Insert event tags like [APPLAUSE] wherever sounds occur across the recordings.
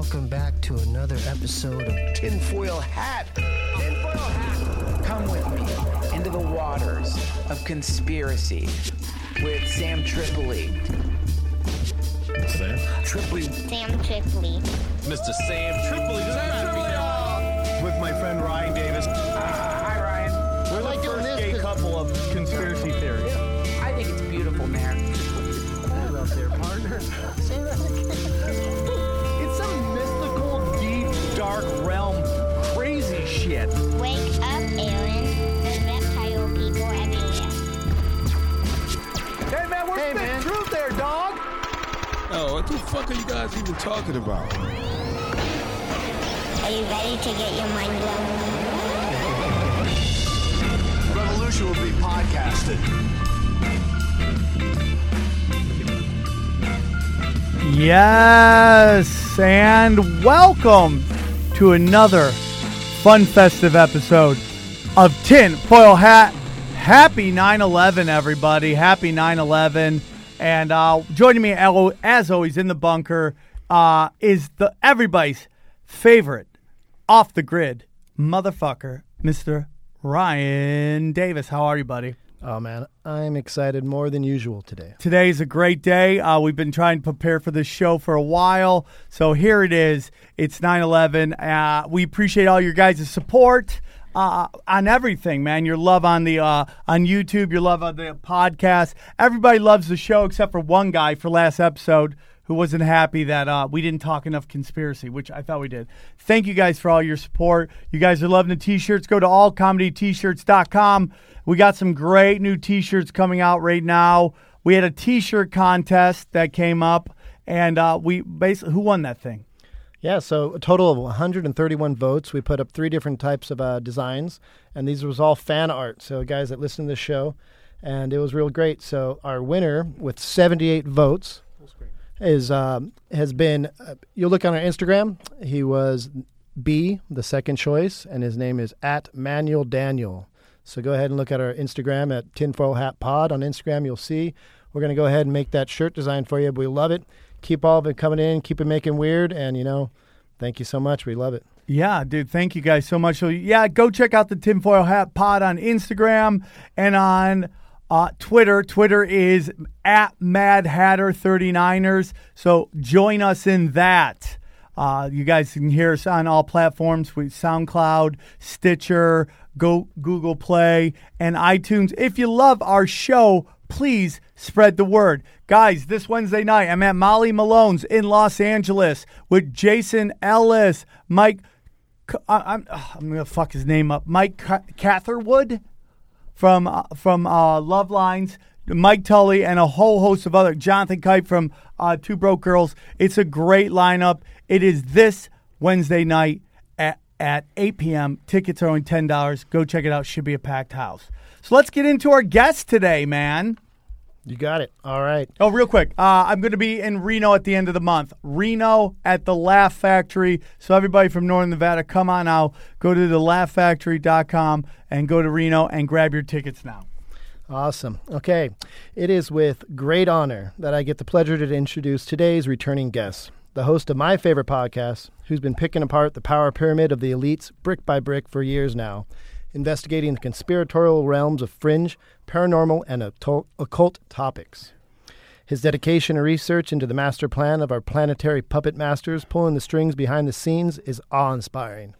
welcome back to another episode of Tinfoil Hat. Tinfoil Hat. Come with me into the waters of conspiracy with Sam Tripoli. Sam? Triply. Sam Tripoli. Mr. Sam Tripoli. Sam Tripoli. with my friend Ryan Davis. Hi, Ryan. We're like the doing first this gay 'cause- couple of conspiracy theories. Dark realm, crazy shit. Wake up, Aaron. There's reptile people everywhere. Hey man, we're Hey, spitting man. truth there, dog. Oh, what the fuck are you guys even talking about? Are you ready to get your mind blown? Revolution will be podcasted. Yes, and welcome to another fun festive episode of Tin Foil Hat. Happy 9 11, everybody. Happy 9 11. And uh, joining me, as always, in the bunker uh, is the everybody's favorite off the grid motherfucker, Mr. Ryan Davis. How are you, buddy? Oh man, I'm excited more than usual today. Today is a great day. Uh, we've been trying to prepare for this show for a while. So here it is. It's 9 11. Uh, we appreciate all your guys' support. Uh, on everything, man. Your love on the uh, on YouTube, your love on the podcast. Everybody loves the show except for one guy for last episode who wasn't happy that uh, we didn't talk enough conspiracy, which I thought we did. Thank you guys for all your support. You guys are loving the t-shirts. Go to allcomedyt-shirts.com. We got some great new t-shirts coming out right now. We had a t-shirt contest that came up, and uh, we basically who won that thing? Yeah, so a total of 131 votes. We put up three different types of uh, designs, and these was all fan art. So guys that listen to the show, and it was real great. So our winner with 78 votes is um, has been. Uh, you'll look on our Instagram. He was B, the second choice, and his name is at Manuel Daniel. So go ahead and look at our Instagram at Tinfoil Hat Pod on Instagram. You'll see we're going to go ahead and make that shirt design for you. We love it. Keep all of it coming in. Keep it making weird, and you know, thank you so much. We love it. Yeah, dude, thank you guys so much. So, yeah, go check out the Tinfoil Hat Pod on Instagram and on uh, Twitter. Twitter is at Mad Hatter 39ers. So, join us in that. Uh, you guys can hear us on all platforms with SoundCloud, Stitcher, Go Google Play, and iTunes. If you love our show, please spread the word. Guys, this Wednesday night, I'm at Molly Malone's in Los Angeles with Jason Ellis, Mike. I'm, I'm gonna fuck his name up. Mike Catherwood from uh, from uh, Love Lines, Mike Tully, and a whole host of other Jonathan Kite from uh, Two Broke Girls. It's a great lineup. It is this Wednesday night at at 8 p.m. Tickets are only ten dollars. Go check it out. Should be a packed house. So let's get into our guest today, man. You got it. All right. Oh, real quick. Uh, I'm going to be in Reno at the end of the month. Reno at the Laugh Factory. So, everybody from Northern Nevada, come on out. Go to the laughfactory.com and go to Reno and grab your tickets now. Awesome. Okay. It is with great honor that I get the pleasure to introduce today's returning guest, the host of my favorite podcast, who's been picking apart the power pyramid of the elites brick by brick for years now, investigating the conspiratorial realms of fringe, paranormal, and occult- topics. His dedication and research into the master plan of our planetary puppet masters pulling the strings behind the scenes is awe inspiring.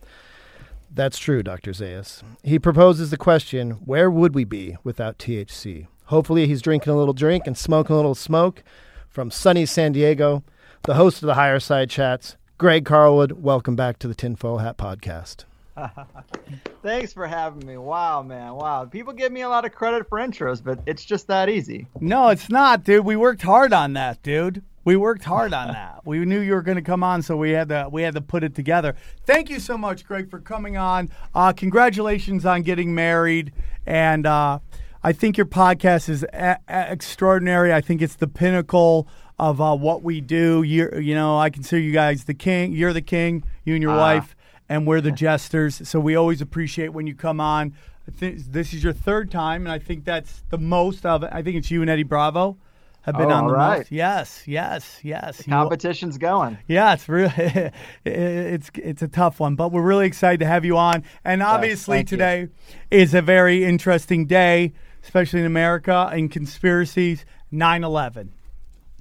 That's true, Dr. Zayas. He proposes the question where would we be without THC? Hopefully, he's drinking a little drink and smoking a little smoke from sunny San Diego. The host of the Higher Side Chats, Greg Carlwood. Welcome back to the Tinfoil Hat Podcast. [LAUGHS] Thanks for having me. Wow, man. Wow. People give me a lot of credit for intros, but it's just that easy. No, it's not, dude. We worked hard on that, dude. We worked hard on that. [LAUGHS] We knew you were going to come on, so we had to we had to put it together. Thank you so much, Greg, for coming on. Uh, congratulations on getting married, and uh, I think your podcast is a- a- extraordinary. I think it's the pinnacle of uh, what we do. You you know, I consider you guys the king. You're the king. You and your wife, and we're the jesters. So we always appreciate when you come on. I think this is your third time, and I think that's the most of it. I think it's you and Eddie Bravo. have been Oh, on the right. most. Yes, yes, yes. You- Competition's going. yeah, it's really [LAUGHS] it's it's a tough one, but we're really excited to have you on. And obviously you. today is a very interesting day, especially in America in conspiracies. 9/11.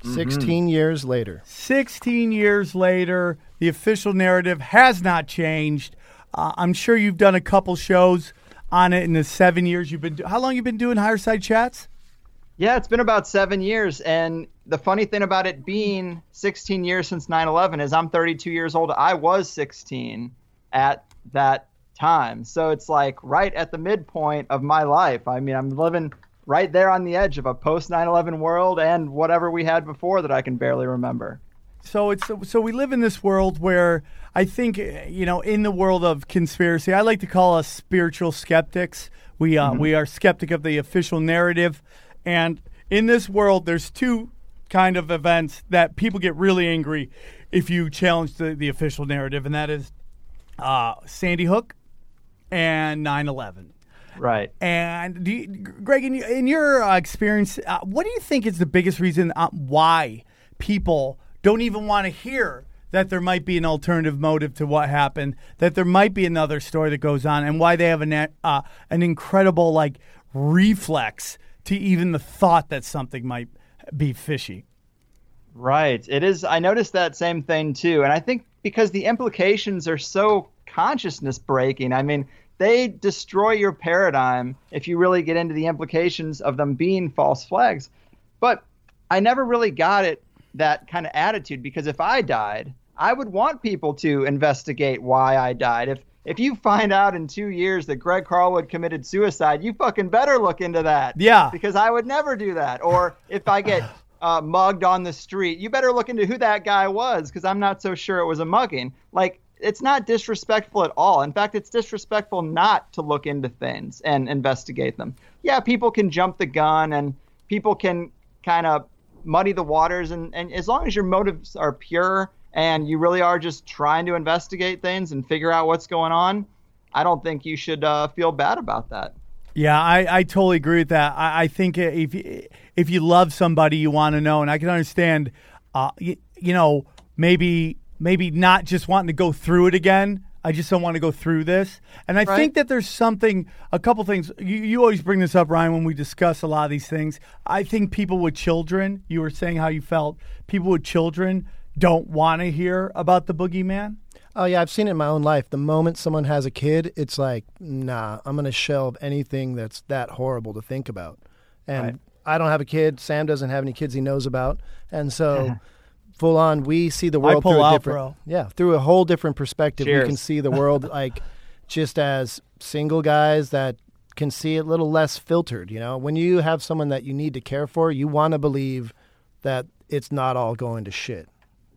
16 years later. 16 years later, the official narrative has not changed. Uh, I'm sure you've done a couple shows on it in the seven years you've been. Do- How long you been doing Higher Side Chats? Yeah, it's been about seven years. And the funny thing about it being 16 years since 9 11 is I'm 32 years old. I was 16 at that time. So it's like right at the midpoint of my life. I mean, I'm living right there on the edge of a post 9 11 world and whatever we had before that I can barely remember. So it's so we live in this world where I think you know in the world of conspiracy, I like to call us spiritual skeptics. We uh, we are skeptic of the official narrative, and in this world, there's two kind of events that people get really angry if you challenge the, the official narrative, and that is uh, Sandy Hook and 9/11. Right. And do you, Greg, in, your- in your uh, experience, uh, what do you think is the biggest reason uh, why people don't even want to hear that there might be an alternative motive to what happened, that there might be another story that goes on, and why they have an uh, an incredible like reflex to even the thought that something might be fishy? Right. It is. I noticed that same thing too. And I think because the implications are so consciousness breaking, I mean, they destroy your paradigm if you really get into the implications of them being false flags. But I never really got it, that kind of attitude, because if I died, I would want people to investigate why I died. If if you find out in two years that Greg Carlwood committed suicide, you fucking better look into that. Yeah. Because I would never do that. Or if I get [SIGHS] uh, mugged on the street, you better look into who that guy was because I'm not so sure it was a mugging. Like, it's not disrespectful at all. In fact, it's disrespectful not to look into things and investigate them. Yeah, people can jump the gun and people can kind of muddy the waters. And, and as long as your motives are pure and you really are just trying to investigate things and figure out what's going on, I don't think you should uh, feel bad about that. Yeah, I, I totally agree with that. I, I think if if you love somebody, you want to know, and I can understand, uh, you, you know, maybe maybe not just wanting to go through it again. I just don't want to go through this, and I Right. think that there's something, a couple things. You, you always bring this up, Ryan, when we discuss a lot of these things. I think people with children. You were saying how you felt. People with children don't want to hear about the boogeyman. Oh yeah, I've seen it in my own life. The moment someone has a kid, it's like, nah, I'm gonna shelve anything that's that horrible to think about. And Right. I don't have a kid. Sam doesn't have any kids he knows about, and so full on, we see the world pull through a out, different, bro. yeah, through a whole different perspective. We can see the world [LAUGHS] like just as single guys that can see it a little less filtered. You know, when you have someone that you need to care for, you want to believe that it's not all going to shit.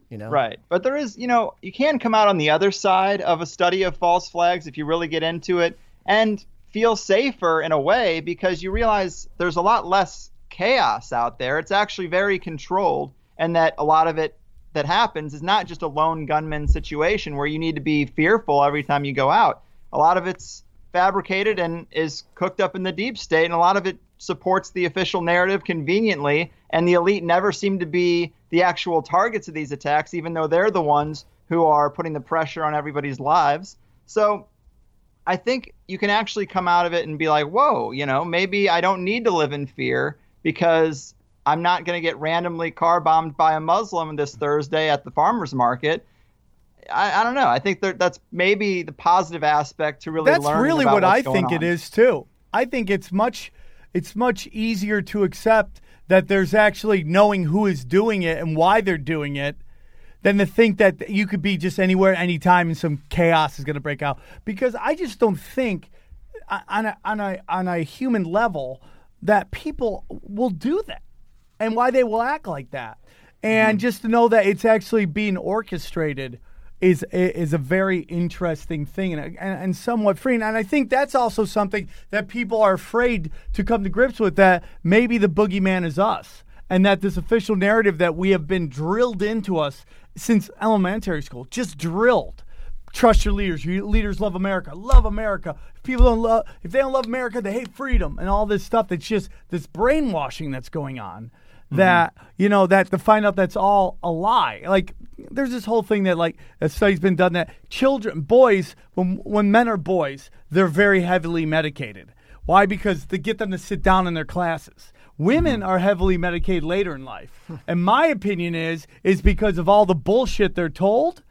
You know, Right. But there is, you know, you can come out on the other side of a study of false flags if you really get into it and feel safer in a way because you realize there's a lot less chaos out there. It's actually very controlled, and that a lot of it that happens is not just a lone gunman situation where you need to be fearful every time you go out. A lot of it's fabricated and is cooked up in the deep state, and a lot of it supports the official narrative conveniently. And the elite never seem to be the actual targets of these attacks, even though they're the ones who are putting the pressure on everybody's lives. So I think you can actually come out of it and be like, whoa, you know, maybe I don't need to live in fear because I'm not going to get randomly car bombed by a Muslim this Thursday at the farmer's market. I, I don't know. I think that that's maybe the positive aspect to really That's really what I think it on. is too. I think it's much it's much easier to accept that there's actually knowing who is doing it and why they're doing it than to think that you could be just anywhere anytime and some chaos is going to break out because I just don't think on a, on a on a human level that people will do that and why they will act like that. And mm-hmm. just to know that it's actually being orchestrated is is a very interesting thing and, and, and somewhat freeing. And I think that's also something that people are afraid to come to grips with that maybe the boogeyman is us. And that this official narrative that we have been drilled into us since elementary school, just drilled. Trust your leaders. Your leaders love America. Love America. If people don't love, if they don't love America, they hate freedom and all this stuff. That's just this brainwashing that's going on. Mm-hmm. that you know that to find out that's all a lie. Like there's this whole thing that like a study's been done that children, boys, when when men are boys, they're very heavily medicated. Why? Because they get them to sit down in their classes. Women mm-hmm. are heavily medicated later in life. and my opinion is is because of all the bullshit they're told,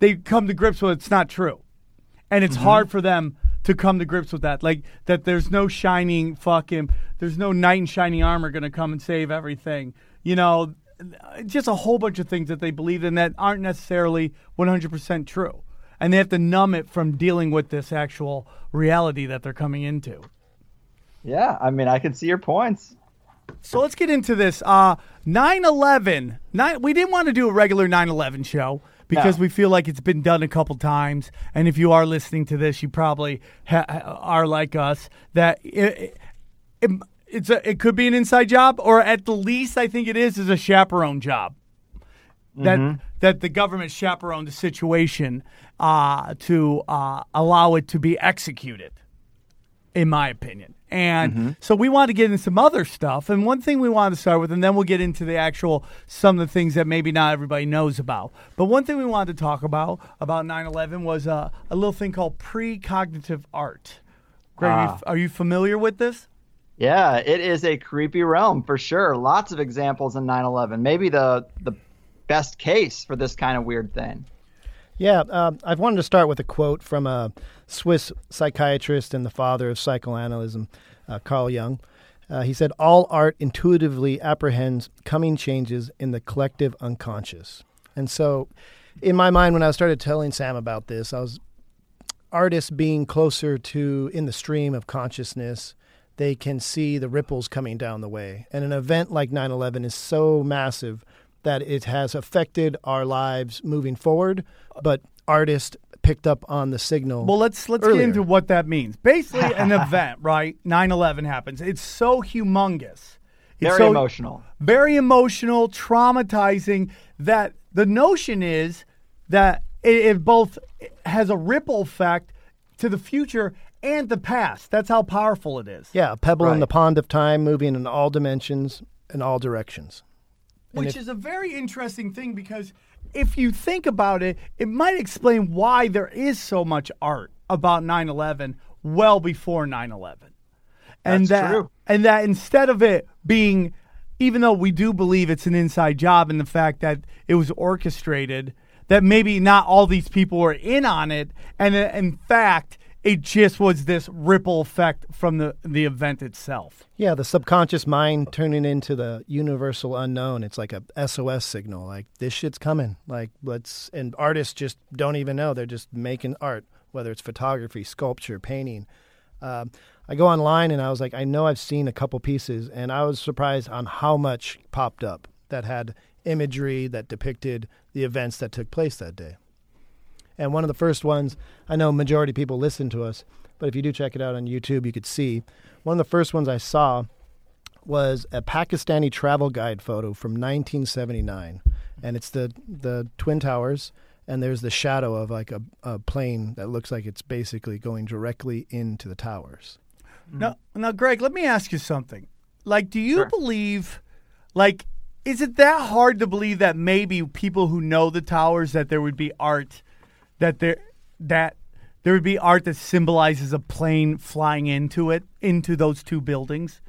they come to grips with it's not true. And it's mm-hmm. hard for them to come to grips with that. Like that there's no shining fucking there's no knight in shining armor gonna come and save everything. You know, just a whole bunch of things that they believe in that aren't necessarily 100% true. And they have to numb it from dealing with this actual reality that they're coming into. Yeah, I mean, I can see your points. So let's get into this. Uh, 9/11. Nine, we didn't want to do a regular 9/11 show because No. we feel like it's been done a couple times. And if you are listening to this, you probably ha- are like us that it, it, it's a, it could be an inside job, or at the least, I think it is is a chaperone job. That that the government chaperoned the situation uh, to uh, allow it to be executed in my opinion. And so we want to get into some other stuff. And one thing we want to start with, and then we'll get into the actual some of the things that maybe not everybody knows about. But one thing we wanted to talk about about 9/11 was uh, a little thing called precognitive art. Greg, are, you, Ah. are you familiar with this? Yeah, it is a creepy realm for sure. Lots of examples in 9/11. Maybe the the best case for this kind of weird thing. Yeah, um, I've wanted to start with a quote from a Swiss psychiatrist and the father of psychoanalysis, uh, Carl Jung. Uh, he said, All art intuitively apprehends coming changes in the collective unconscious. And so, in my mind, when I started telling Sam about this, I was artists being closer to in the stream of consciousness they can see the ripples coming down the way and an event like 9-11 is so massive that it has affected our lives moving forward but artists picked up on the signal Well, let's let's earlier. get into what that means. Basically, [LAUGHS] an event, right? 9/11 happens. It's so humongous. It's Very so- emotional. very emotional, traumatizing. That the notion is that it, it both has a ripple effect to the future and the past. That's how powerful it is. yeah a pebble in the pond of time moving in all dimensions and all directions Which is a very interesting thing because if you think about it, it might explain why there is so much art about 9 11 well before 9 11. And that, true. And that instead of it being, even though we do believe it's an inside job and the fact that it was orchestrated, that maybe not all these people were in on it. And in fact, it just was this ripple effect from the, the event itself. Yeah, the subconscious mind turning into the universal unknown. It's like a SOS signal. Like this shit's coming. Like let's and artists just don't even know. They're just making art, whether it's photography, sculpture, painting. Um, I go online and I was like, I know I've seen a couple pieces, and I was surprised on how much popped up that had imagery that depicted the events that took place that day. And one of the first ones, I know majority of people listen to us, but if you do check it out on YouTube, you could see one of the first ones I saw was a Pakistani travel guide photo from 1979, and it's the the twin towers, and there's the shadow of like a, a plane that looks like it's basically going directly into the towers. Now, now, Greg, let me ask you something. Like, do you Sure. believe, like, is it that hard to believe that maybe people who know the towers that there would be art that there that there would be art that symbolizes a plane flying into it into those two buildings?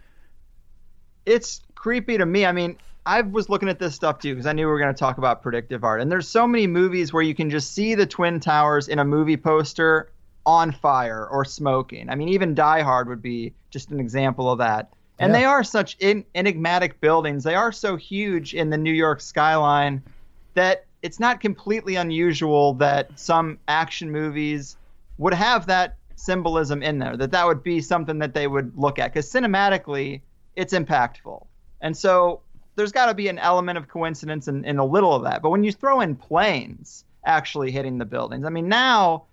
it's creepy to me. I mean, I was looking at this stuff too because I knew we were going to talk about predictive art. And there's so many movies where you can just see the twin towers in a movie poster on fire or smoking. I mean, even Die Hard would be just an example of that. And Yeah. they are such en- enigmatic buildings. They are so huge in the New York skyline that it's not completely unusual that some action movies would have that symbolism in there. That that would be something that they would look at because cinematically, it's impactful. And so there's got to be an element of coincidence in, in a little of that. But when you throw in planes actually hitting the buildings, I mean, now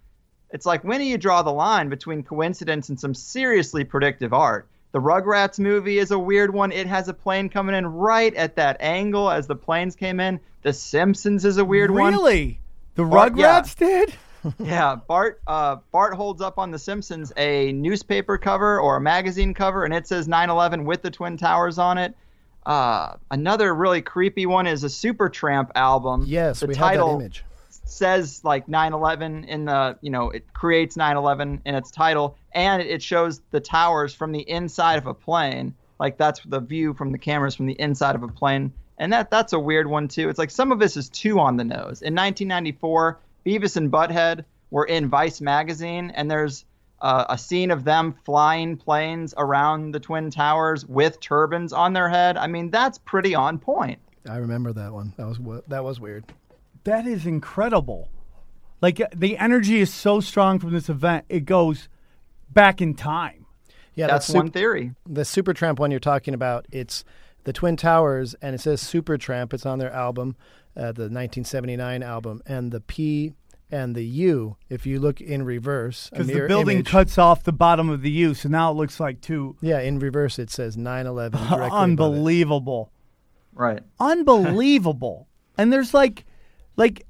it's like when do you draw the line between coincidence and some seriously predictive art? The Rugrats movie is a weird one. It has a plane coming in right at that angle as the planes came in. The Simpsons is a weird one. really? The Bart- yeah. Rugrats did? [LAUGHS] Yeah, Bart. Uh, Bart holds up on The Simpsons a newspaper cover or a magazine cover, and it says 9/11 with the twin towers on it. Uh, another really creepy one is a Supertramp album. Yes, the we title have that image. says like 9/11 in the you know it creates 9/11 in its title, and it shows the towers from the inside of a plane. Like that's the view from the cameras from the inside of a plane, and that that's a weird one too. It's like some of this is too on the nose. In 1994, Beavis and Butthead were in Vice magazine, and there's uh, a scene of them flying planes around the twin towers with turbans on their head. I mean, that's pretty on point. I remember that one. That was that was weird. That is incredible. Like uh, the energy is so strong from this event, it goes back in time. Yeah, That's sup- one theory. the Supertramp one you're talking about. It's the Twin Towers, and it says Supertramp. It's on their album, uh, the 1979 album, and the P and the U. If you look in reverse, Because the building image- cuts off the bottom of the U, so now it looks like two. Yeah, in reverse it says 9/11. [LAUGHS] above it. Unbelievable. Right. Unbelievable. [LAUGHS] and there's like like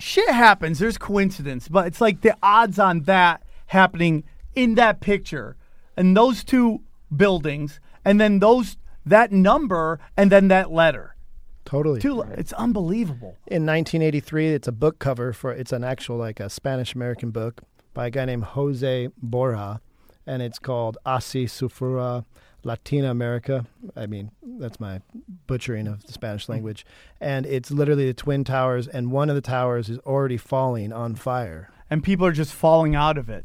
shit happens. There's coincidence, but it's like the odds on that happening in that picture and those two buildings and then those that number and then that letter. Totally. Two, It's unbelievable. in 1983 it's a book cover for it's an actual like a spanish american book by a guy named jose borja and it's called asi sufura latina america i mean that's my butchering of the spanish language and it's literally the twin towers and one of the towers is already falling on fire And people are just falling out of it.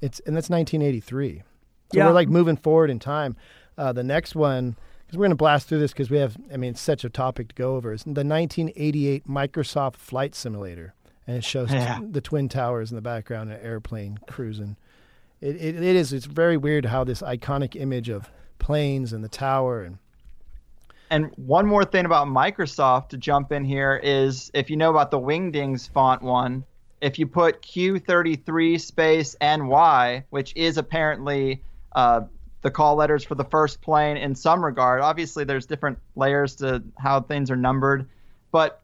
it's and that's 1983 so Yeah. we're like moving forward in time uh, the next one because we're going to blast through this because we have i mean it's such a topic to go over is the 1988 microsoft flight simulator and it shows Yeah. t- the twin towers in the background an airplane cruising it, it, it is it's very weird how this iconic image of planes and the tower and And one more thing about Microsoft to jump in here is if you know about the Wingdings font one, if you put Q33 space NY, which is apparently uh, the call letters for the first plane in some regard, obviously there's different layers to how things are numbered, but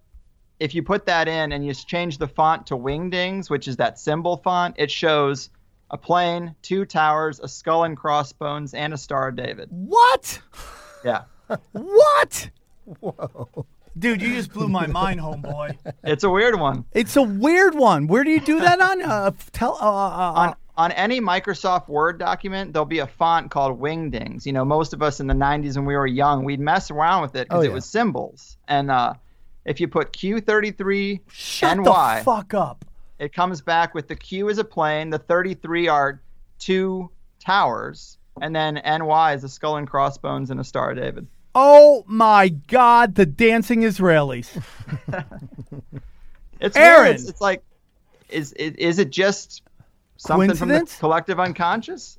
if you put that in and you change the font to Wingdings, which is that symbol font, it shows a plane, two towers, a skull and crossbones, and a Star of David. What? Yeah. [LAUGHS] What? Whoa. Dude, you just blew my mind, homeboy. It's a weird one. It's a weird one. Where do you do that on? Uh, tell. Uh, uh, on on any Microsoft Word document, there'll be a font called Wingdings. You know, most of us in the 90s when we were young, we'd mess around with it because Oh, it was symbols. And uh, if you put Q33 shut NY, the fuck up. it comes back with the Q is a plane, the 33 are two towers, and then NY is a skull and crossbones and a Star David. Oh my God, the dancing Israelis. [LAUGHS] It's Aaron! weird. It's, it's like, is, is is it just something from the Coincidence? collective unconscious?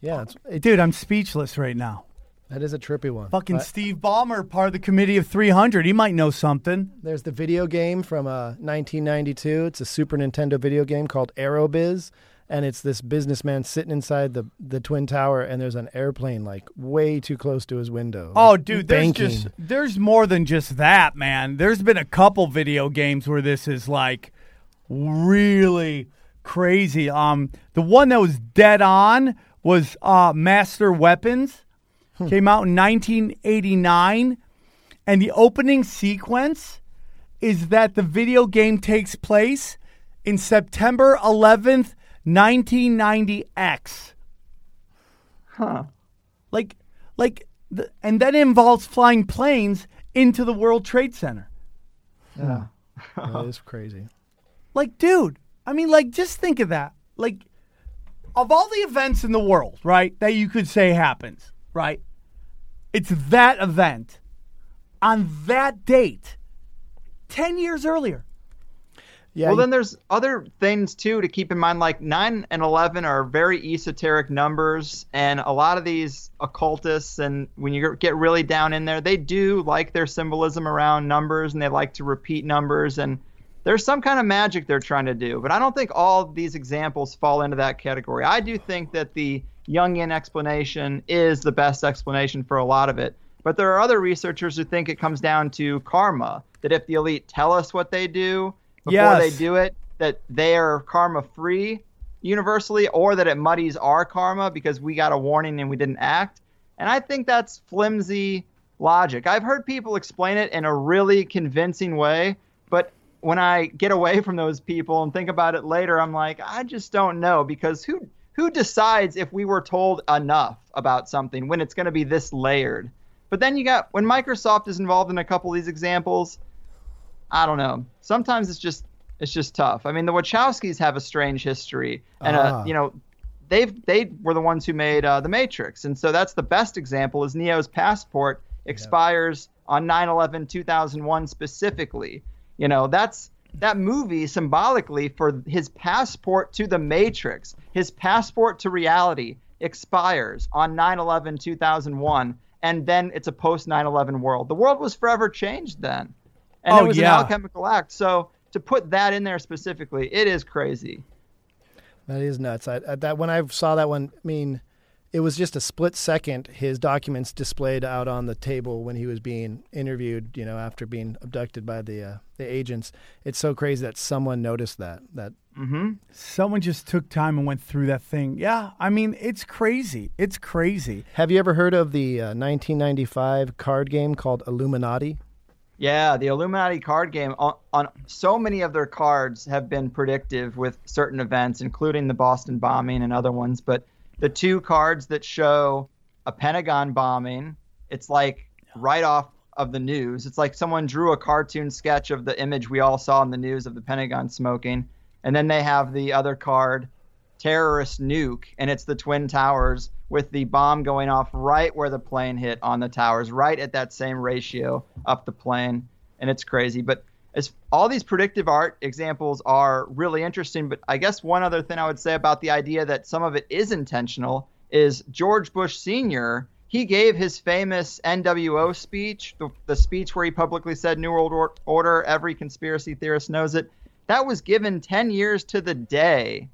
yeah it's, it, Dude, I'm speechless right now. that is a trippy one Fucking But Steve Ballmer, part of the committee of 300. He might know something. there's the video game from uh, 1992 it's a super nintendo video game called aerobiz and it's this businessman sitting inside the, the twin tower and there's an airplane like way too close to his window Oh, like, dude, there's banking. just there's more than just that, man. There's been a couple video games where this is like really crazy. Um, the one that was dead on was uh, Master Weapons. Came out in 1989, and the opening sequence is that the video game takes place in September 11th, 1990X. Huh. Like, like, the, and that involves flying planes into the World Trade Center. Yeah, that is crazy Like, dude, I mean, like, just think of that. Like, of all the events in the world, right, that you could say happens, right? It's that event on that date, 10 years earlier. yeah well, then there's other things too to keep in mind. Like nine and eleven are very esoteric numbers, and a lot of these occultists, and when you get really down in there, they do like their symbolism around numbers, and they like to repeat numbers, and there's some kind of magic they're trying to do. But I don't think all of these examples fall into that category. I do think that the Jungian explanation is the best explanation for a lot of it. But there are other researchers who think it comes down to karma. That if the elite tell us what they do before Yes. they do it, that they are karma free universally, or that it muddies our karma because we got a warning and we didn't act. And I think that's flimsy logic. I've heard people explain it in a really convincing way, when I get away from those people and think about it later, I'm like, I just don't know because who who decides if we were told enough about something when it's going to be this layered? But then you got when Microsoft is involved in a couple of these examples, I don't know. Sometimes it's just it's just tough. I mean, the Wachowskis have a strange history, and Ah. uh, you know, they've they were the ones who made uh, the Matrix, and so that's the best example. Is Neo's passport expires on 9/11 2001 specifically. You know, that's that movie symbolically for his passport to the Matrix, his passport to reality expires on 9/11 2001, and then it's a post 9/11 world. The world was forever changed then, and Oh, it was yeah. an alchemical act. So to put that in there specifically, it is crazy. That is nuts. I, I, that when I saw that one, I mean, it was just a split second. His documents displayed out on the table when he was being interviewed. You know, after being abducted by the uh, the agents. It's so crazy that someone noticed that. That Someone just took time and went through that thing. Yeah, I mean, it's crazy. It's crazy. have you ever heard of the uh, 1995 card game called Illuminati? Yeah, the Illuminati card game on, on so many of their cards have been predictive with certain events, including the Boston bombing and other ones. But the two cards that show a Pentagon bombing, it's like right off of the news. It's like someone drew a cartoon sketch of the image we all saw in the news of the Pentagon smoking. And then they have the other card, terrorist nuke, and it's the Twin Towers with the bomb going off right where the plane hit on the towers, right at that same ratio up the plane. And it's crazy. But as all these predictive art examples are really interesting, but I guess one other thing I would say about the idea that some of it is intentional is George Bush Sr. He gave his famous NWO speech, the, the speech where he publicly said New World Order, every conspiracy theorist knows it. That was given 10 years to the day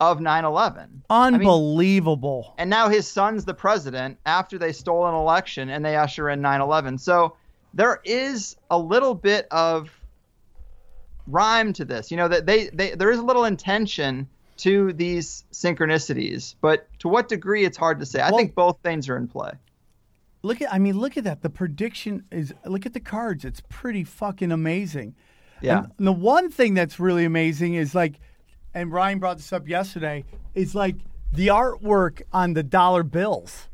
of 9 11. Unbelievable. And now his son's the president after they stole an election and they usher in 9 11. So there is a little bit of rhyme to this. You know, that they, they there is a little intention to these synchronicities, but to what degree it's hard to say. I Well- think both things are in play. Look at, I mean, look at that. The prediction is, look at the cards. It's pretty fucking amazing. Yeah. And the one thing that's really amazing is like, and Ryan brought this up yesterday, is like the artwork on the dollar bills.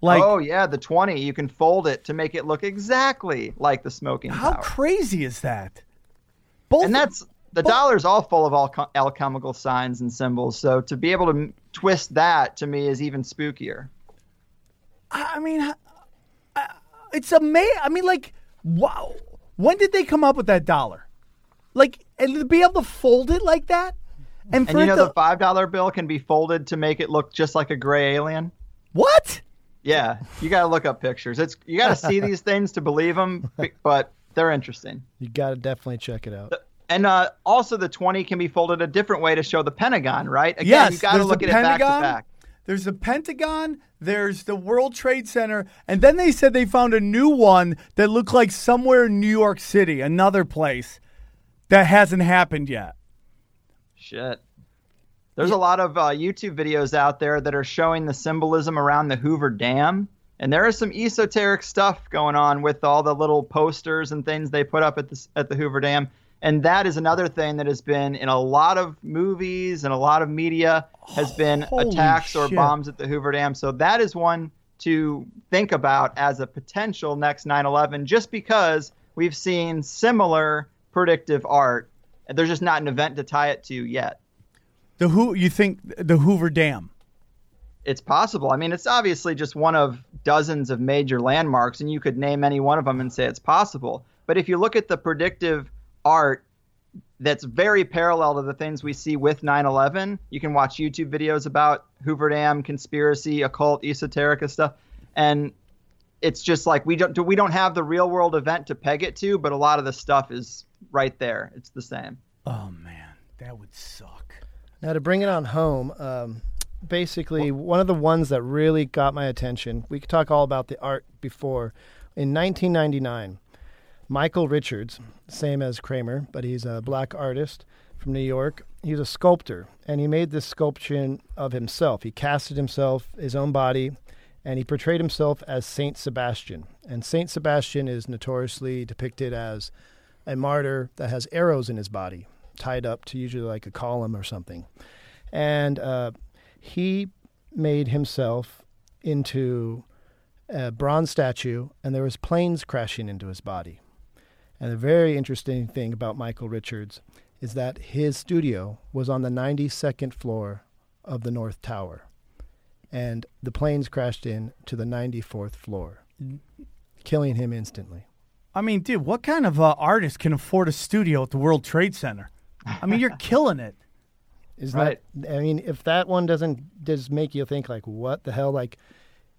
Like, oh yeah, the 20, you can fold it to make it look exactly like the smoking how tower. crazy is that? Both and that's the dollar's all full of alch- alchemical signs and symbols. So to be able to m- twist that to me is even spookier. I mean, it's amazing. I mean, like, wow. When did they come up with that dollar? Like, and to be able to fold it like that, and And you know the five dollar bill can be folded to make it look just like a gray alien. what? Yeah, you got to look up pictures. It's you got to see [LAUGHS] these things to believe them, but they're interesting. You got to definitely check it out. And uh, also, the twenty can be folded a different way to show the Pentagon, right? Again, yes, you got to look at it back to Pentagon. back. There's the Pentagon. There's the World Trade Center, and then they said they found a new one that looked like somewhere in New York City, another place that hasn't happened yet. Shit. There's a lot of uh, YouTube videos out there that are showing the symbolism around the Hoover Dam. And there is some esoteric stuff going on with all the little posters and things they put up at the, at the Hoover Dam. And that is another thing that has been in a lot of movies and a lot of media has been Holy attacks or bombs at the Hoover Dam. So that is one to think about as a potential next 9/11 just because we've seen similar predictive art. There's just not an event to tie it to yet. The who you think the Hoover Dam? It's possible. I mean, it's obviously just one of dozens of major landmarks, and you could name any one of them and say it's possible. But if you look at the predictive art that's very parallel to the things we see with 9/11, you can watch YouTube videos about Hoover Dam conspiracy, occult, esoterica stuff, and it's just like we don't we don't have the real world event to peg it to, but a lot of the stuff is right there. It's the same. Oh man, that would suck. Now to bring it on home, um, basically one of the ones that really got my attention. We could talk all about the art before. In 1999, Michael Richards, same as Kramer, but he's a black artist from New York. He's a sculptor, and he made this sculpture of himself. He casted himself, his own body, and he portrayed himself as Saint Sebastian. And Saint Sebastian is notoriously depicted as a martyr that has arrows in his body, tied up to usually like a column or something. And uh, he made himself into a bronze statue, and there was planes crashing into his body. And the very interesting thing about Michael Richards is that his studio was on the 92nd floor of the North Tower, and the planes crashed in to the 94th floor, killing him instantly. I mean, dude, what kind of uh, artist can afford a studio at the World Trade Center? I mean, you're [LAUGHS] killing it. Isn't Right. that? I mean, if that one doesn't does make you think like, what the hell? Like,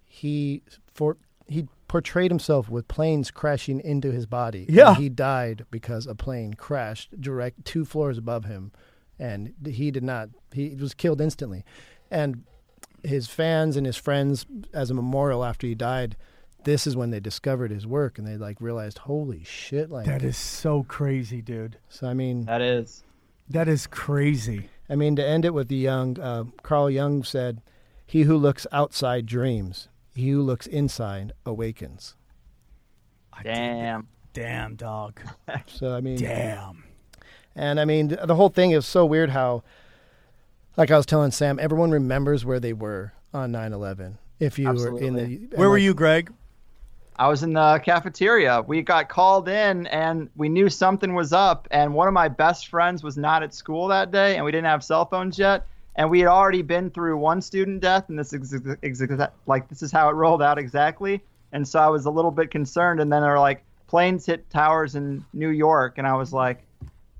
he for he portrayed himself with planes crashing into his body. and Yeah. he died because a plane crashed direct two floors above him, and he did not. He was killed instantly, and his fans and his friends, as a memorial after he died. This is when they discovered his work and they like realized, holy shit! Like That is so crazy, dude. so. I mean, That is. That is crazy. I mean, to end it with the Jung, uh, Carl Jung said, "He who looks outside dreams; he who looks inside awakens." Damn. Damn, dog. [LAUGHS] So I mean, Damn. and I mean, the whole thing is so weird. How, like I was telling Sam, everyone remembers where they were on 9/11. If you were in the, and, Where were like, you, Greg? I was in the cafeteria. We got called in and we knew something was up. And one of my best friends was not at school that day and we didn't have cell phones yet. And we had already been through one student death and this is ex- ex- ex- like this is how it rolled out exactly. And so I was a little bit concerned. And then they were like, planes hit towers in New York. And I was like,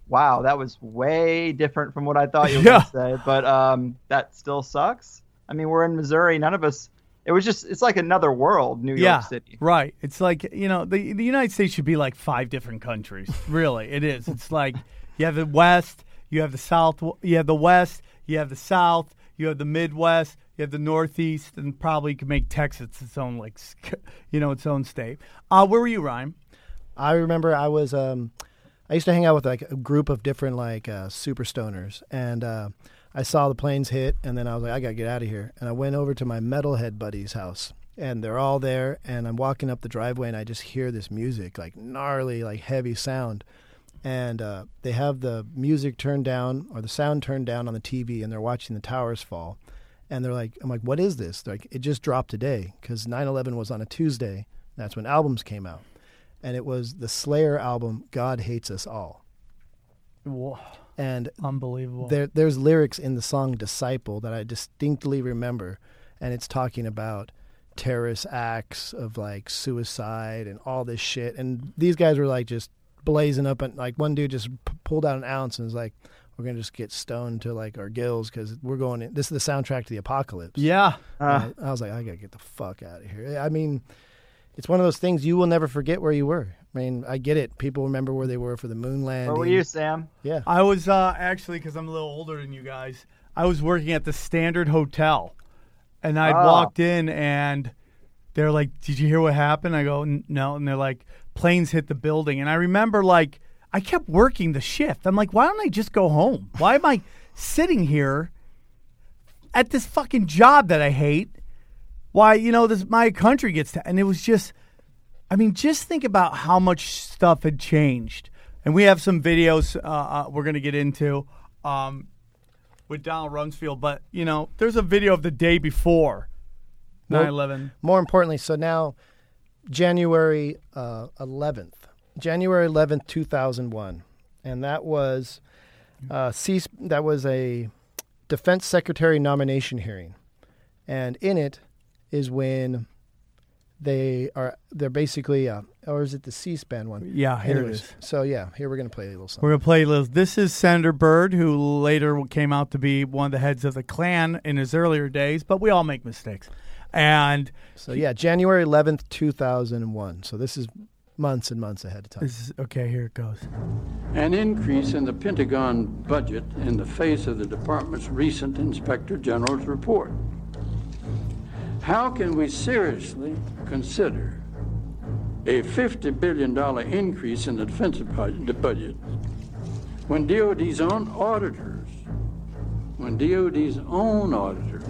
wow, that was way different from what I thought you were Yeah. going to say. But um, that still sucks. I mean, we're in Missouri. None of us. It was just. It's like another world, New yeah, York City. right. It's like you know the the United States should be like five different countries. really, it is. It's like you have the West, you have the South, you have the West, you have the South, you have the Midwest, you have the Northeast, and probably you could make Texas its own like [LAUGHS] you know its own state. Uh, where were you, Ryan? I remember I was um, I used to hang out with like a group of different like uh, super stoners, and uh, I saw the planes hit, and then I was like, I gotta get out of here, and I went over to my metalhead buddy's house, and they're all there, and I'm walking up the driveway, and I just hear this music, like gnarly, like heavy sound, and uh, they have the music turned down or the sound turned down on the TV, and they're watching the towers fall, and they're like, I'm like, what is this? They're like, it just dropped today because 9/11 was on a Tuesday. That's when albums came out and it was the Slayer album "God Hates Us All." Whoa, And unbelievable. there, there's lyrics in the song "Disciple" that I distinctly remember, and it's talking about terrorist acts of like suicide and all this shit. And these guys were like just blazing up, and like one dude just p- pulled out an ounce and was like, "We're gonna just get stoned to like our gills because we're going. In. This is the soundtrack to the apocalypse." yeah, Uh, I I was like, I gotta get the fuck out of here. I mean, it's one of those things you will never forget where you were. I mean, I get it. People remember where they were for the moon landing. where were you, Sam? Yeah. I was uh, actually because I'm a little older than you guys. I was working at the Standard Hotel, and I'd Oh. walked in and they're like, "Did you hear what happened?" I go, "No," and they're like, "Planes hit the building." And I remember like I kept working the shift. I'm like, "Why don't I just go home? Why am I sitting here at this fucking job that I hate?" Why, you know, this my country gets to, and it was just. I mean, just think about how much stuff had changed. And we have some videos uh, uh, we're going to get into um, with Donald Rumsfeld. But, you know, there's a video of the day before 9 11. More importantly, so now January uh, 11th, January 11th, 2001, and that was uh, C- that was a defense secretary nomination hearing, and in it is when they are they're basically uh, or is it the C-SPAN one? Yeah, here it Anyways, is. So yeah, here we're gonna play a little something. We're going to play a little. This is Senator Byrd, who later came out to be one of the heads of the Klan in his earlier days, but we all make mistakes. And So yeah, January 11th, 2001. So this is months and months ahead of time. this is okay, here it goes. An increase in the Pentagon budget in the face of the department's recent Inspector General's report. How can we seriously consider a $50 billion increase in the defense budget when DOD's own auditors, when DOD's own auditors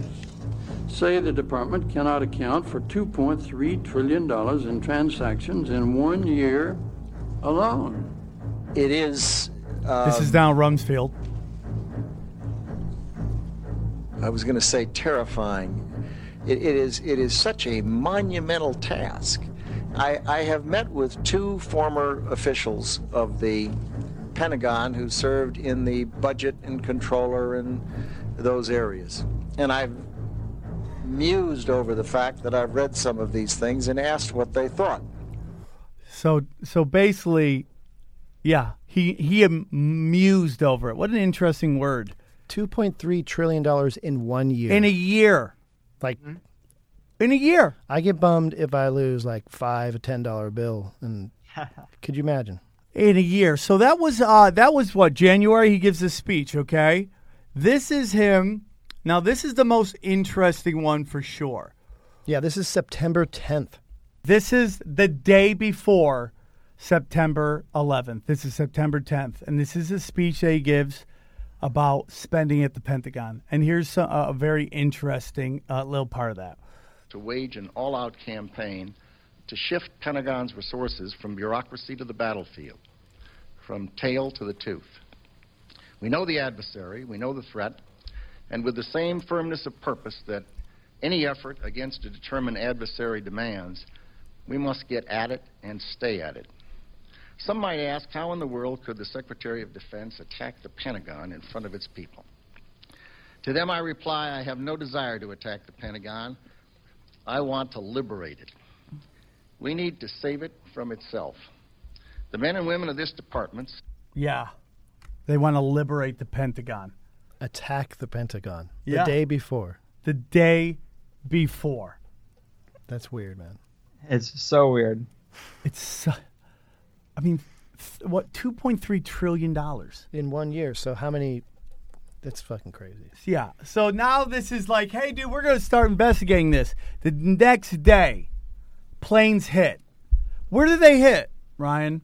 say the department cannot account for $2.3 trillion in transactions in one year alone. It is. Uh, this is Don Rumsfeld. I was going to say terrifying. It, it is. It is such a monumental task. I, I have met with two former officials of the Pentagon who served in the budget and controller and those areas, and I've mused over the fact that I've read some of these things and asked what they thought. So so basically, yeah, he he amused over it. What an interesting word. Two point three trillion dollars in one year. In a year, like, in a year. I get bummed if I lose like five a ten dollar bill, and [LAUGHS] could you imagine? in a year. So that was uh that was what January he gives a speech, okay? This is him. Now this is the most interesting one for sure. Yeah, this is September tenth. This is the day before September 11th. This is September 10th and this is a speech that he gives about spending at the Pentagon. And here's a, a very interesting uh, little part of that. to wage an all out campaign to shift Pentagon's resources from bureaucracy to the battlefield, from tail to the tooth. We know the adversary, we know the threat, and with the same firmness of purpose that any effort against a determined adversary demands, we must get at it and stay at it. Some might ask how in the world could the Secretary of Defense attack the Pentagon in front of its people? To them, I reply I have no desire to attack the Pentagon. I want to liberate it. We need to save it from itself. The men and women of this department Yeah. They want to liberate the Pentagon Attack the Pentagon the Yeah. day before. the day before. That's weird, man. It's so weird. It's so, I mean, th- what 2.3 trillion dollars. In one year. So how many? That's fucking crazy. Yeah. So now this is like, hey, dude, we're going to start investigating this. The next day, planes hit. Where did they hit, Ryan?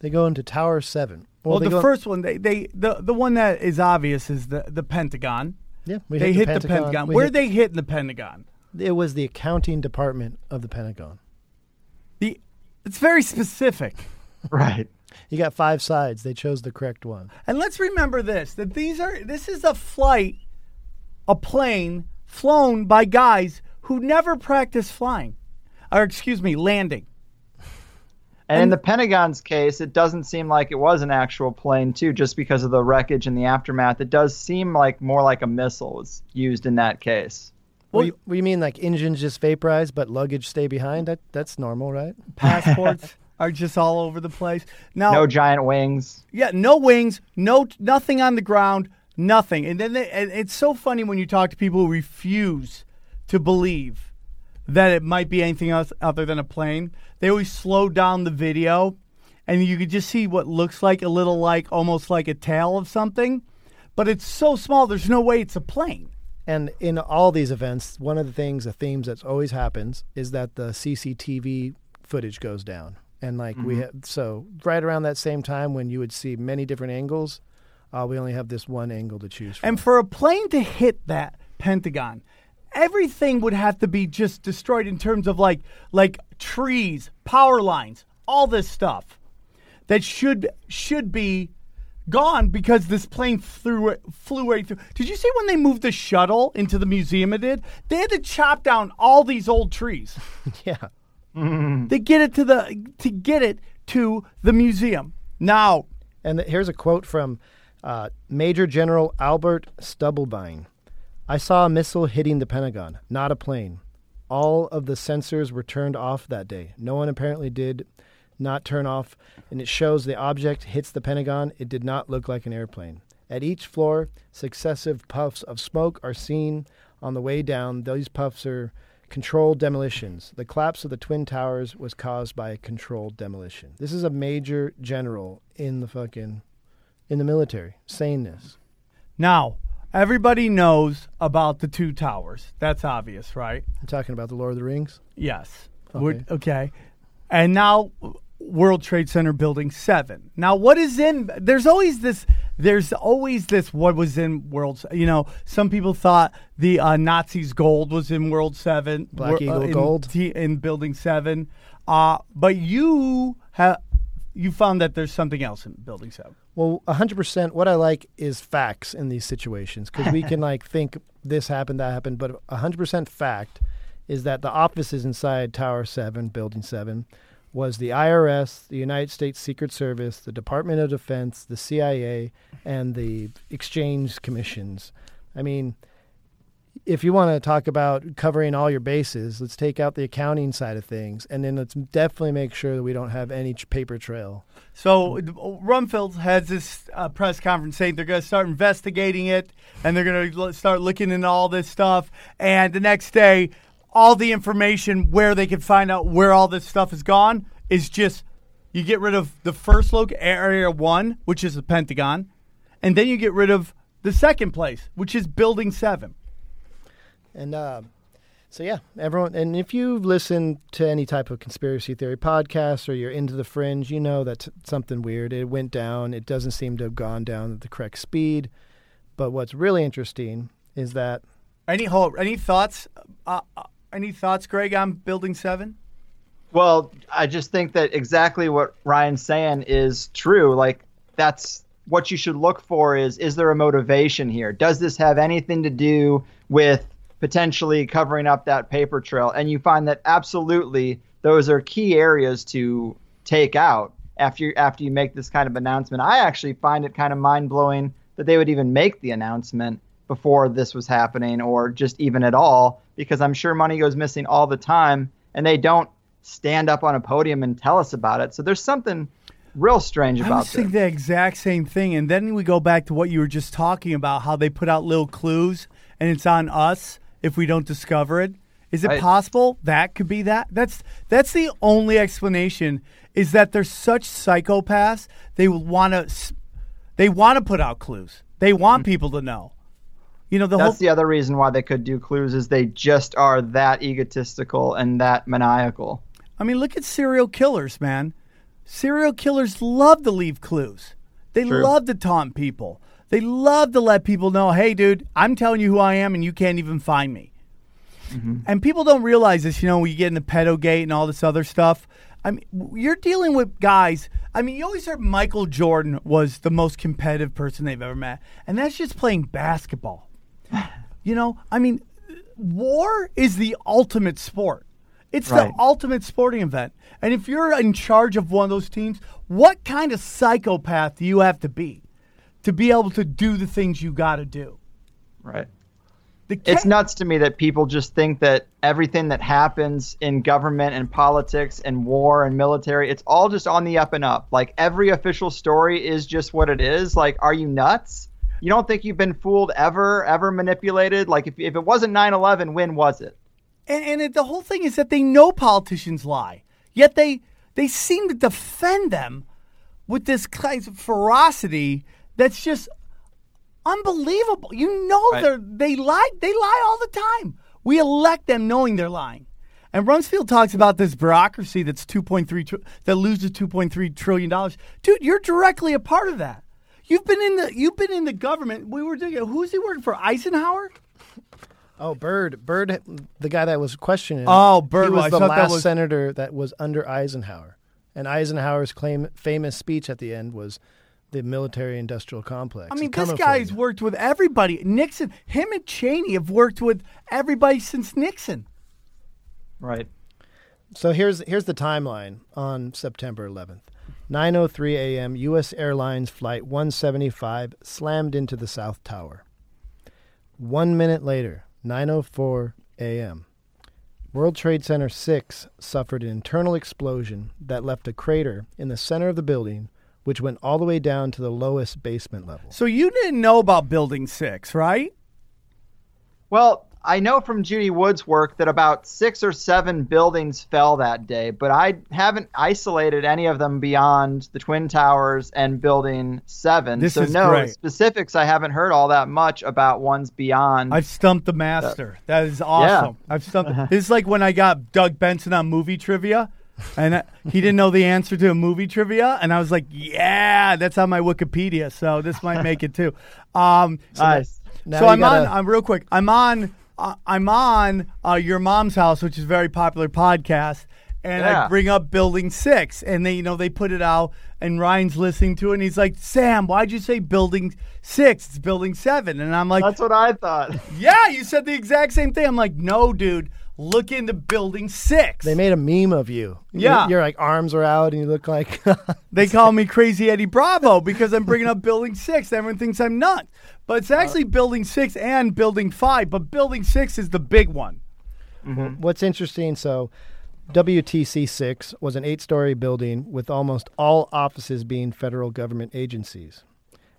They go into Tower Seven. Well, they the first one, they, they the the one that is obvious is the the Pentagon. Yeah, we they hit hit, the the Pentagon. Pentagon. Where hit- they hit the Pentagon? It was the accounting department of the Pentagon. The it's very specific. [LAUGHS] Right. You got five sides. They chose the correct one. And let's remember this: that these are this is a flight, a plane flown by guys who never practiced flying, or excuse me, landing. And, in the Pentagon's case, it doesn't seem like it was an actual plane, too, just because of the wreckage and the aftermath. It does seem like more like a missile was used in that case. What, do you, what do you mean, like engines just vaporize, but luggage stay behind? That that's normal, right? Passports [LAUGHS] [LAUGHS] are just all over the place. Now, No giant wings. Yeah, no wings, no nothing on the ground, nothing. And then they, and it's so funny when you talk to people who refuse to believe that it might be anything else other than a plane. They always slow down the video, and you could just see what looks like a little like almost like a tail of something, but it's so small. There's no way it's a plane. And in all these events, one of the things, the themes that always happens is that the CCTV footage goes down. And like we Mm-hmm. have, so right around that same time when you would see many different angles, uh, we only have this one angle to choose from. And for a plane to hit that Pentagon, everything would have to be just destroyed in terms of like like trees, power lines, all this stuff that should should be gone because this plane flew flew right through. Did you see when they moved the shuttle into the museum? It did. They had to chop down all these old trees. [LAUGHS] yeah. They get it to the to get it to the museum. Now, And th- here's a quote from uh, Major General Albert Stubblebine. I saw a missile hitting the Pentagon, not a plane. All of the sensors were turned off that day. No one apparently did not turn off, and it shows the object hits the Pentagon. It did not look like an airplane. At each floor, successive puffs of smoke are seen on the way down. These puffs are controlled demolitions. The collapse of the Twin Towers was caused by a controlled demolition. This is a major general in the fucking in the military saying this. now everybody knows about the two towers. That's obvious, right? I'm talking about the Lord of the Rings. Yes. Okay. Would- okay. And now World Trade Center Building 7. Now what is in there's always this there's always this what was in World. You know, some people thought the uh, Nazis' gold was in World Seven, Black wor- Eagle in gold. T- in Building Seven. Uh, but you have you found that there's something else in Building Seven. Well, 100%. What I like is facts in these situations because we can [LAUGHS] like think this happened, that happened, but 100% fact is that the offices inside Tower 7, Building 7, was the IRS, the United States Secret Service, the Department of Defense, the CIA, and the exchange commissions. I mean, if you want to talk about covering all your bases, let's take out the accounting side of things, and then let's definitely make sure that we don't have any paper trail. So Rumsfeld has this uh, press conference saying they're going to start investigating it and they're going to start looking into all this stuff. And the next day, all the information where they can find out where all this stuff is gone is just you get rid of the first look area one, which is the Pentagon, and then you get rid of the second place, which is Building Seven. And uh, so, yeah, everyone. And if you've listened to any type of conspiracy theory podcast or you're into the fringe, you know that's something weird. It went down. It doesn't seem to have gone down at the correct speed. But what's really interesting is that Any ho- any thoughts? Uh, uh, any thoughts, Greg, on Building Seven? Well, I just think that exactly what Ryan's saying is true. Like that's what you should look for is is there a motivation here? Does this have anything to do with potentially covering up that paper trail? And you find that absolutely those are key areas to take out after you, after you make this kind of announcement. I actually find it kind of mind-blowing that they would even make the announcement before this was happening or just even at all because I'm sure money goes missing all the time and they don't stand up on a podium and tell us about it. So there's something real strange I about was this. thinking the exact same thing, and then we go back to what you were just talking about, how they put out little clues, and it's on us if we don't discover it. Is it Right. possible that could be that? That's that's the only explanation. Is that they're such psychopaths? They want to, they want to put out clues. They want hmm. people to know. You know the. That's whole. the other reason why they could do clues is they just are that egotistical and that maniacal. I mean, look at serial killers, man. Serial killers love to leave clues. They True. love to taunt people. They love to let people know, hey, dude, I'm telling you who I am, and you can't even find me. Mm-hmm. And people don't realize this, you know, when you get into pedogate and all this other stuff. I mean, you're dealing with guys. I mean, you always heard Michael Jordan was the most competitive person they've ever met, and that's just playing basketball. You know, I mean, war is the ultimate sport. It's Right. the ultimate sporting event. And if you're in charge of one of those teams, what kind of psychopath do you have to be to be able to do the things you got to do? Right. The It's nuts to me that people just think that everything that happens in government and politics and war and military, it's all just on the up and up. Like every official story is just what it is. Like, are you nuts? You don't think you've been fooled ever, ever manipulated? Like, if, if it wasn't 9 11, when was it? And, and it, the whole thing is that they know politicians lie, yet they they seem to defend them with this kind of ferocity that's just unbelievable. You know Right. they're they lie they lie all the time. We elect them knowing they're lying. And Rumsfeld talks about this bureaucracy that's 2.3 tr- that loses 2.3 trillion dollars. Dude, you're directly a part of that. You've been in the you've been in the government. We were doing it. who's he working for? Eisenhower? Oh, Byrd, Byrd, the guy that was questioning. Oh, Byrd He well, was the thought that last was- senator that was under Eisenhower, and Eisenhower's claim, famous speech at the end was the military-industrial complex. I mean, this guy's worked with everybody. Nixon, him and Cheney have worked with everybody since Nixon. Right. So here's here's the timeline on September 11th. 9:03 a.m. U.S. Airlines Flight 175 slammed into the South Tower. One minute later, 9:04 a.m. World Trade Center 6 suffered an internal explosion that left a crater in the center of the building, which went all the way down to the lowest basement level. So you didn't know about Building 6, right? Well, I know from Judy Wood's work that about six or seven buildings fell that day, but I haven't isolated any of them beyond the Twin Towers and Building 7. This so, is no great. specifics, I haven't heard all that much about ones beyond. I've stumped the master. that is awesome. I've stumped. [LAUGHS] It's like when I got Doug Benson on movie trivia. And he didn't know the answer to a movie trivia, and I was like, "Yeah, that's on my Wikipedia, so this might make it too." Um, so Nice. Now so I'm gotta- on. I'm real quick. I'm on. Uh, I'm on uh, your mom's house, which is a very popular podcast, and I bring up Building Six, and they, you know, they put it out, and Ryan's listening to it, and he's like, "Sam, why'd you say Building Six? It's Building Seven. And I'm like, That's what I thought. "Yeah, you said the exact same thing." I'm like, "No, dude, look into Building Six. They made a meme of you. Yeah. Your, your like arms are out and you look like [LAUGHS] They call me Crazy Eddie Bravo because I'm bringing up Building 6. Everyone thinks I'm nuts. But it's uh, actually Building 6 and Building 5. But Building 6 is the big one. Mm-hmm. What's interesting, so WTC 6 was an eight story building with almost all offices being federal government agencies.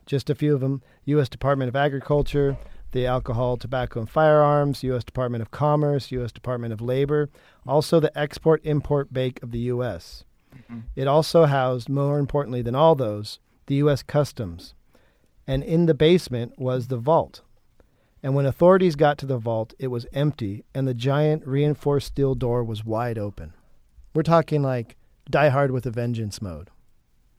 Just a few of them U.S. Department of Agriculture, the Alcohol, Tobacco, and Firearms, U.S. Department of Commerce, U.S. Department of Labor, also the Export Import Bank of the U.S. Mm-hmm. It also housed, more importantly than all those, the U.S. Customs. And in the basement was the vault. And when authorities got to the vault, it was empty, and the giant reinforced steel door was wide open. We're talking like Die Hard with a Vengeance mode.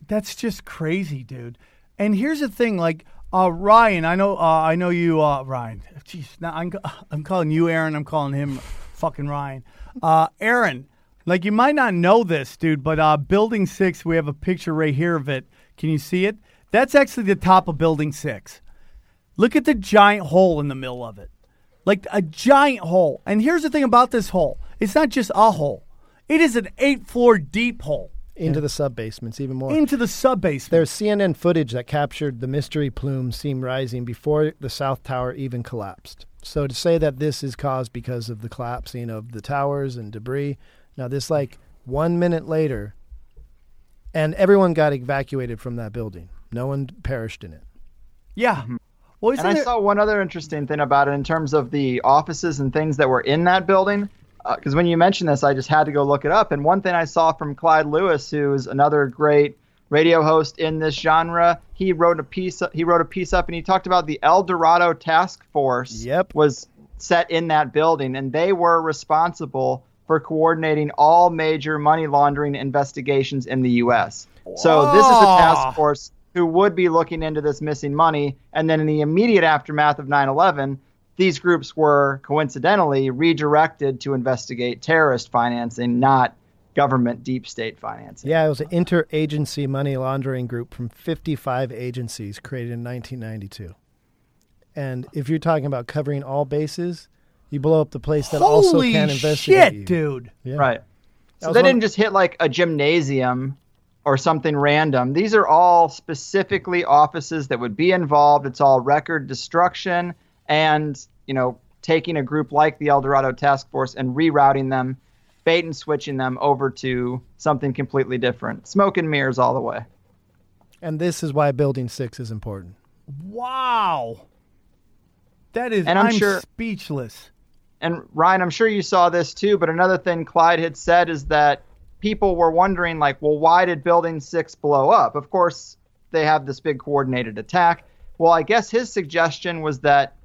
That's just crazy, dude. And here's the thing, like uh, Ryan, I know, uh, I know you, uh, Ryan. Jeez, now I'm, [LAUGHS] I'm calling you Aaron. I'm calling him fucking Ryan. Uh, Aaron, like you might not know this, dude, but uh, Building Six, we have a picture right here of it. Can you see it? That's actually the top of Building Six. Look at the giant hole in the middle of it. Like a giant hole. And here's the thing about this hole it's not just a hole, it is an eight floor deep hole Into the sub basements, even more. into the sub basement. There's CNN footage that captured the mystery plume seen rising before the South Tower even collapsed. So to say that this is caused because of the collapsing of the towers and debris, now this like one minute later, and everyone got evacuated from that building. No one perished in it. Yeah. Mm-hmm. Well, isn't And I there- saw one other interesting thing about it in terms of the offices and things that were in that building. Uh, because when you mentioned this, I just had to go look it up. And one thing I saw from Clyde Lewis, who's another great radio host in this genre, he wrote a piece. He wrote a piece up, and he talked about the El Dorado Task Force. Yep. was set in that building, and they were responsible for coordinating all major money laundering investigations in the U.S. So this is the Wow. task force who would be looking into this missing money. And then in the immediate aftermath of 9 11, these groups were coincidentally redirected to investigate terrorist financing, not government deep state financing. Yeah, it was an interagency money laundering group from 55 agencies created in 1992. And if you're talking about covering all bases, you blow up the place that also Holy can investigate shit, you. dude. Yeah. Right. That So they didn't just hit like a gymnasium or something random. These are all specifically offices that would be involved. It's all record destruction and, you know, taking a group like the El Dorado Task Force and rerouting them, bait and switching them over to something completely different. Smoke and mirrors all the way. And this is why Building 6 is important. Wow. That is, And I'm I'm, sure- speechless. And Ryan, I'm sure you saw this too, but another thing Clyde had said is that people were wondering, like, well, why did Building 6 blow up? Of course, they have this big coordinated attack. Well, I guess his suggestion was that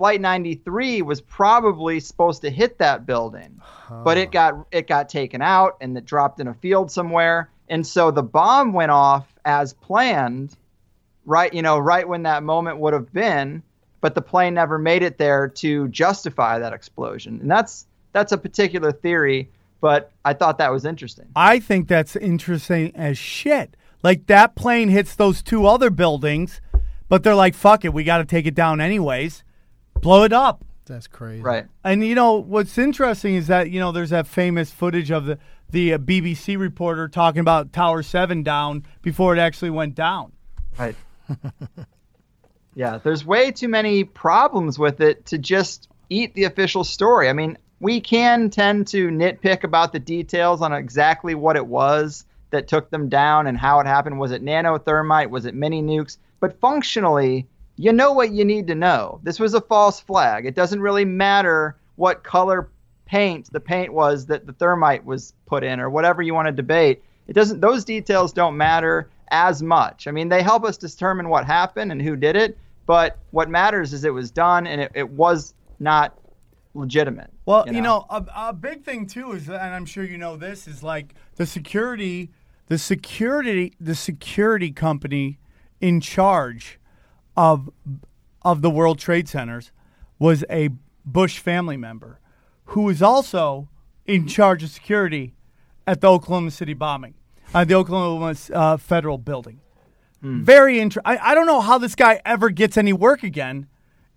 Flight 93 was probably supposed to hit that building, but it got it got taken out and it dropped in a field somewhere, and so the bomb went off as planned, right? You know, right when that moment would have been, but the plane never made it there to justify that explosion, and that's that's a particular theory, but I thought that was interesting. I think that's interesting as shit. Like that plane hits those two other buildings, but they're like, fuck it, we got to take it down anyways. Blow it up. That's crazy. Right. And you know what's interesting is that you know there's that famous footage of the the uh, BBC reporter talking about Tower Seven down before it actually went down. Right. [LAUGHS] yeah, there's way too many problems with it to just eat the official story. I mean, we can tend to nitpick about the details on exactly what it was that took them down and how it happened. Was it nanothermite? Was it mini nukes? But functionally, you know what you need to know. This was a false flag. It doesn't really matter what color paint the paint was that the thermite was put in or whatever you want to debate. It doesn't those details don't matter as much. I mean, they help us determine what happened and who did it, but what matters is it was done and it, it was not legitimate. Well, you know, a, a big thing too is, and I'm sure you know this, is like the security, the security, the security company in charge of of the World Trade Centers was a Bush family member, who was also in charge of security at the Oklahoma City bombing, uh, the Oklahoma uh, Federal Building. Very interesting. I don't know how this guy ever gets any work again,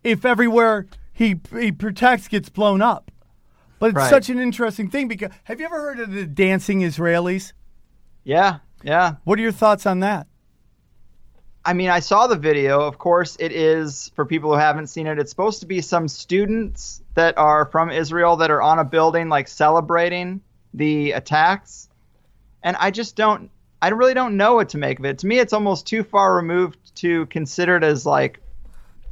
if everywhere he he protects gets blown up. But it's Right. such an interesting thing because have you ever heard of the dancing Israelis? Yeah, yeah. What are your thoughts on that? I mean, I saw the video. Of course, it is for people who haven't seen it. It's supposed to be some students that are from Israel that are on a building, like celebrating the attacks. And I just don't. I really don't know what to make of it. To me, it's almost too far removed to consider it as like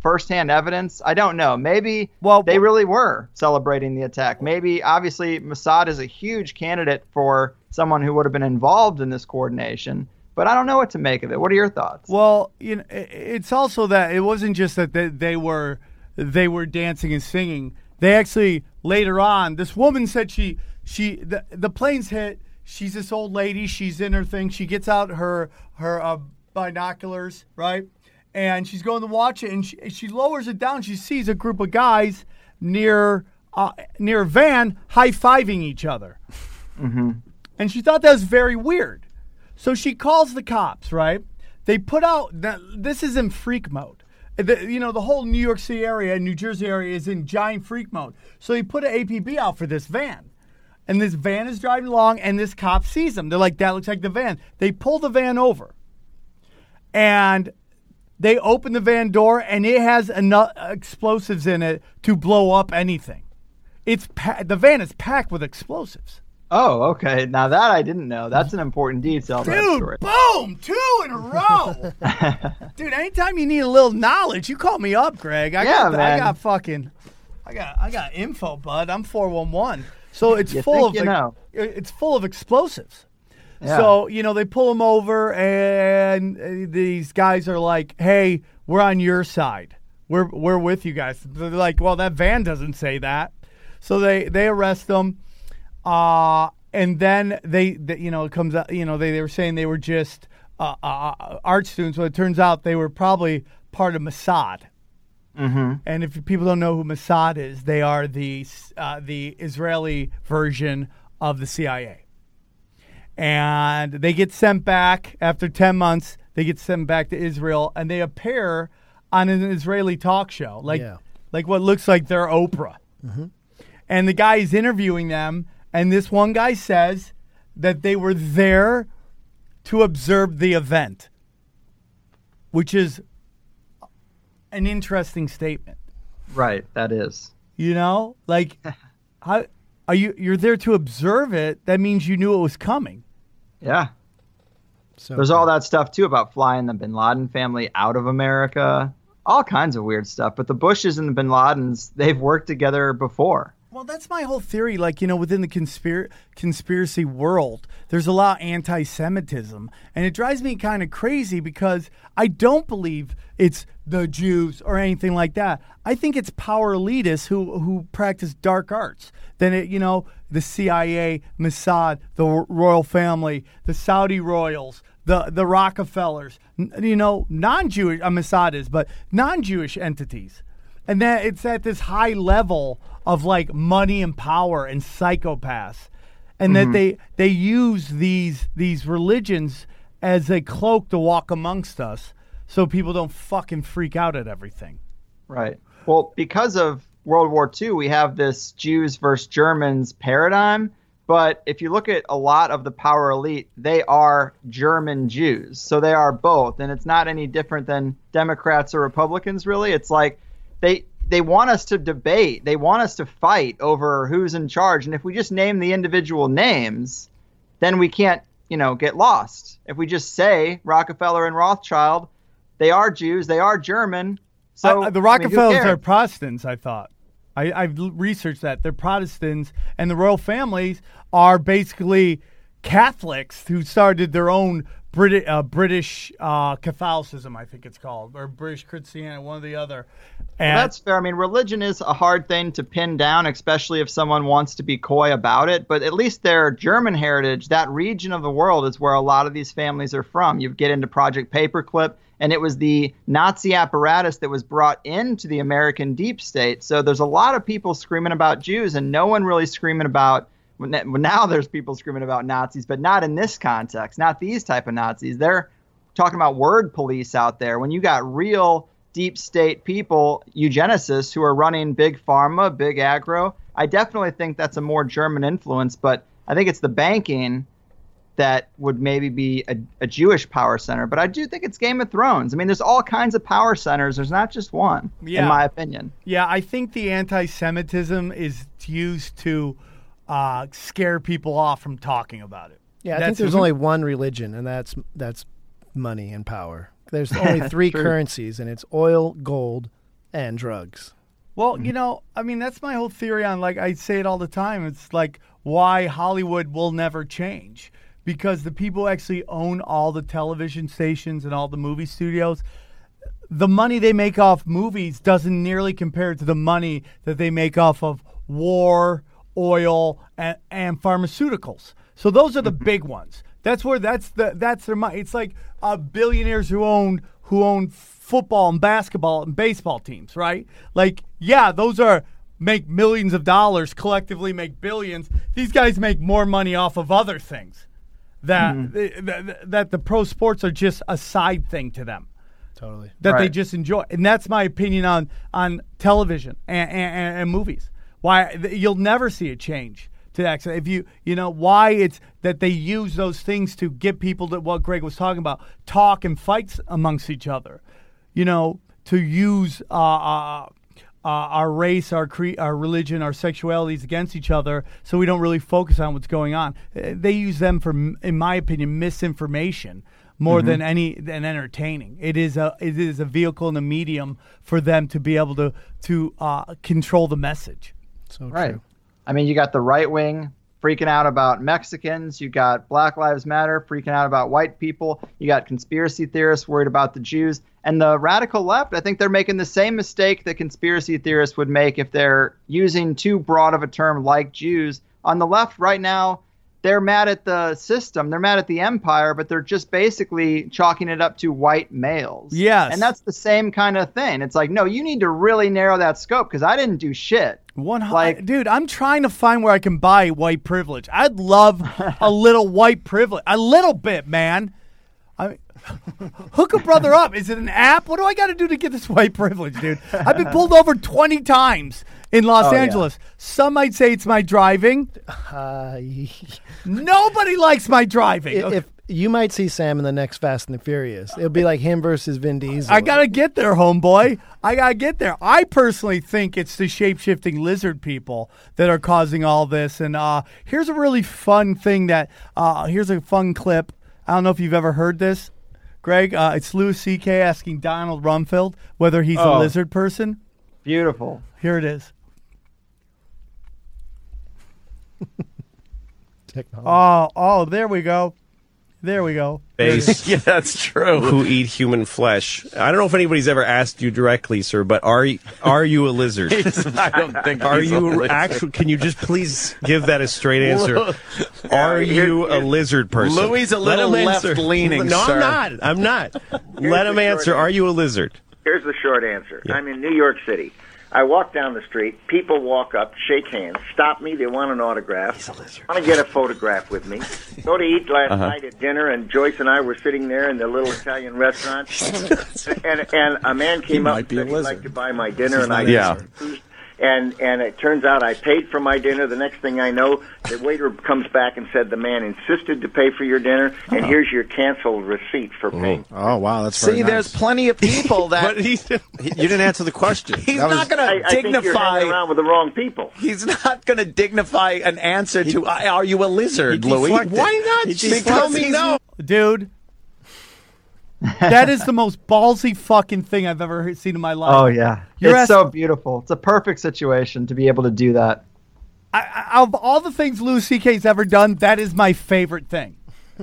firsthand evidence. I don't know. Maybe well, they really were celebrating the attack. Maybe, obviously, Mossad is a huge candidate for someone who would have been involved in this coordination. But I don't know what to make of it. What are your thoughts? Well, you know, it's also that it wasn't just that they, they were they were dancing and singing. They actually later on, this woman said she she the, the planes hit. She's this old lady. She's in her thing. She gets out her her uh, binoculars, right, and she's going to watch it. And she, she lowers it down. She sees a group of guys near uh, near a van high fiving each other. Mm-hmm. And she thought that was very weird. So she calls the cops, right? They put out that this is in freak mode. The, you know, the whole New York City area and New Jersey area is in giant freak mode. So they put an APB out for this van. And this van is driving along, and this cop sees them. They're like, that looks like the van. They pull the van over. And they open the van door, and it has enough explosives in it to blow up anything. It's pa- the van is packed with explosives. Oh, okay. Now that I didn't know. That's an important detail. Dude, boom, two in a row. [LAUGHS] Dude, anytime you need a little knowledge, you call me up, Greg. I Yeah, got I got fucking I got I got info, bud. I'm 411. So it's You full of you know. it's full of explosives. Yeah. So, you know, they pull them over and uh, these guys are like, "Hey, we're on your side. We're we're with you guys." They're like, "Well, that van doesn't say that." So they they arrest them. Uh, and then they, they, you know, it comes out, you know, they, they were saying they were just uh, uh, art students. Well, it turns out they were probably part of Mossad. Mm-hmm. And if people don't know who Mossad is, they are the uh, the Israeli version of the CIA. And they get sent back after 10 months. They get sent back to Israel and they appear on an Israeli talk show, like Yeah. like what looks like their Oprah. And the guy is interviewing them, and this one guy says that they were there to observe the event, which is an interesting statement. Right. That is. You know, like [LAUGHS] how are you? You're there to observe it. That means you knew it was coming. Yeah. So There's all that stuff too about flying the Bin Laden family out of America. All kinds of weird stuff. But the Bushes and the Bin Ladens, they've worked together before. Well, that's my whole theory. Like, you know, within the conspir- conspiracy world, there's a lot of anti Semitism. And it drives me kind of crazy because I don't believe it's the Jews or anything like that. I think it's power elitists who, who practice dark arts. Then, it, you know, the CIA, Mossad, the royal family, the Saudi royals, the, the Rockefellers, you know, non Jewish, uh, Mossad is, but non Jewish entities and that it's at this high level of like money and power and psychopaths and that mm-hmm. they they use these these religions as a cloak to walk amongst us so people don't fucking freak out at everything Right. Well, because of World War II, we have this Jews versus Germans paradigm. But if you look at a lot of the power elite, they are German Jews. So they are both. And it's not any different than Democrats or Republicans, really. It's like they. They want us to debate. They want us to fight over who's in charge. And if we just name the individual names, then we can't, you know, get lost. If we just say Rockefeller and Rothschild, they are Jews, they are German. So the I mean, rockefellers are protestants i thought I, i've researched that they're protestants and the royal families are basically catholics who started their own British uh, British uh, Catholicism, I think it's called, or British Christianity, one or the other. And Well, that's fair. I mean, religion is a hard thing to pin down, especially if someone wants to be coy about it. But at least their German heritage, that region of the world, is where a lot of these families are from. You get into Project Paperclip, and it was the Nazi apparatus that was brought into the American deep state. So there's a lot of people screaming about Jews, and no one really screaming about. Now there's people screaming about Nazis, but not in this context. Not these type of Nazis. They're talking about word police out there. When you got real deep state people, eugenicists who are running big pharma, big agro, I definitely think that's a more German influence, but I think it's the banking that would maybe be a, a Jewish power center. But I do think it's Game of Thrones. I mean, there's all kinds of power centers. There's not just one, Yeah. in my opinion. Yeah, I think the anti-Semitism is used to uh, scare people off from talking about it. Yeah, I think That's- there's only one religion, and that's that's money and power. There's [LAUGHS] only three currencies, and it's oil, gold, and drugs. Well, you know, I mean, that's my whole theory on like I say it all the time. It's like why Hollywood will never change because the people who actually own all the television stations and all the movie studios. The money they make off movies doesn't nearly compare to the money that they make off of war, oil, and, and pharmaceuticals. So those are the big ones. That's where that's the that's their money. It's like uh, billionaires who own who own football and basketball and baseball teams, right? Like, yeah, those are make millions of dollars collectively make billions. These guys make more money off of other things that Mm-hmm. that, that the pro sports are just a side thing to them Totally. that they just enjoy, and that's my opinion on on television and, and, and movies. Why you'll never see a change to that. If you you know why it's that they use those things to get people to what Greg was talking about, talk and fights amongst each other. You know, to use uh, uh, uh, our race, our cre- our religion, our sexualities against each other, so we don't really focus on what's going on. Uh, They use them for, in my opinion, misinformation more Mhm. than any than entertaining. It is a it is a vehicle and a medium for them to be able to to uh, control the message. So right. I mean, you got the right wing freaking out about Mexicans. You got Black Lives Matter freaking out about white people. You got conspiracy theorists worried about the Jews. And the radical left, I think they're making the same mistake that conspiracy theorists would make if they're using too broad of a term like Jews. On the left right now, they're mad at the system. They're mad at the empire, but they're just basically chalking it up to white males. Yes. And that's the same kind of thing. It's like, no, you need to really narrow that scope because I didn't do shit. One like, dude, I'm trying to find where I can buy white privilege. I'd love [LAUGHS] a little white privilege, a little bit, man. [LAUGHS] Hook a brother up. Is it an app? What do I got to do to get this white privilege, dude? I've been pulled over 20 times in Los Oh, yeah. Angeles. Some might say it's my driving. Uh, [LAUGHS] Nobody likes my driving. if, if you might see Sam in the next Fast and the Furious, it'll be like him versus Vin Diesel. I gotta get there, homeboy. I gotta get there. I personally think it's the shape shifting lizard people that are causing all this. And uh, here's a really fun thing that uh, here's a fun clip. I don't know if you've ever heard this, Greg. Uh, it's Louis C.K. asking Donald Rumsfeld whether he's a Oh. lizard person. Beautiful. Here it is. Technology. Oh, oh, there we go. There we go. Base. [LAUGHS] yeah, that's true. Who eat human flesh? I don't know if anybody's ever asked you directly, sir, but are y- are you a lizard? [LAUGHS] I don't think Are he's you actually? Can you just please give that a straight answer? Are Uh, you a lizard person? Louis a Let little him answer. left-leaning, No, sir. I'm not. I'm not. Here's Let him short answer. Are you a lizard? Here's the short answer. I'm in New York City. I walk down the street. People walk up, shake hands, stop me. They want an autograph. Want to get a photograph with me. [LAUGHS] Go to eat last Uh-huh. night at dinner, and Joyce and I were sitting there in the little Italian restaurant. [LAUGHS] and and a man came up might and said he'd like to buy my dinner, He's and I Yeah. refused. And and it turns out I paid for my dinner. The next thing I know, the waiter comes back and said the man insisted to pay for your dinner, and uh-huh. here's your canceled receipt for paying. Oh wow, that's See, there's plenty of people [LAUGHS] that [LAUGHS] you didn't answer the question. He's That was- not going I, to I think you're dignify. hanging around with the wrong people. He's not going to dignify an answer to "Are you a lizard, Louis?" Why not? He Just because tell me he's- no. Dude. That is the most ballsy fucking thing I've ever seen in my life. Oh yeah, You're it's ask- so beautiful. It's a perfect situation to be able to do that. I, I, of all the things Louis C.K.'s ever done, that is my favorite thing.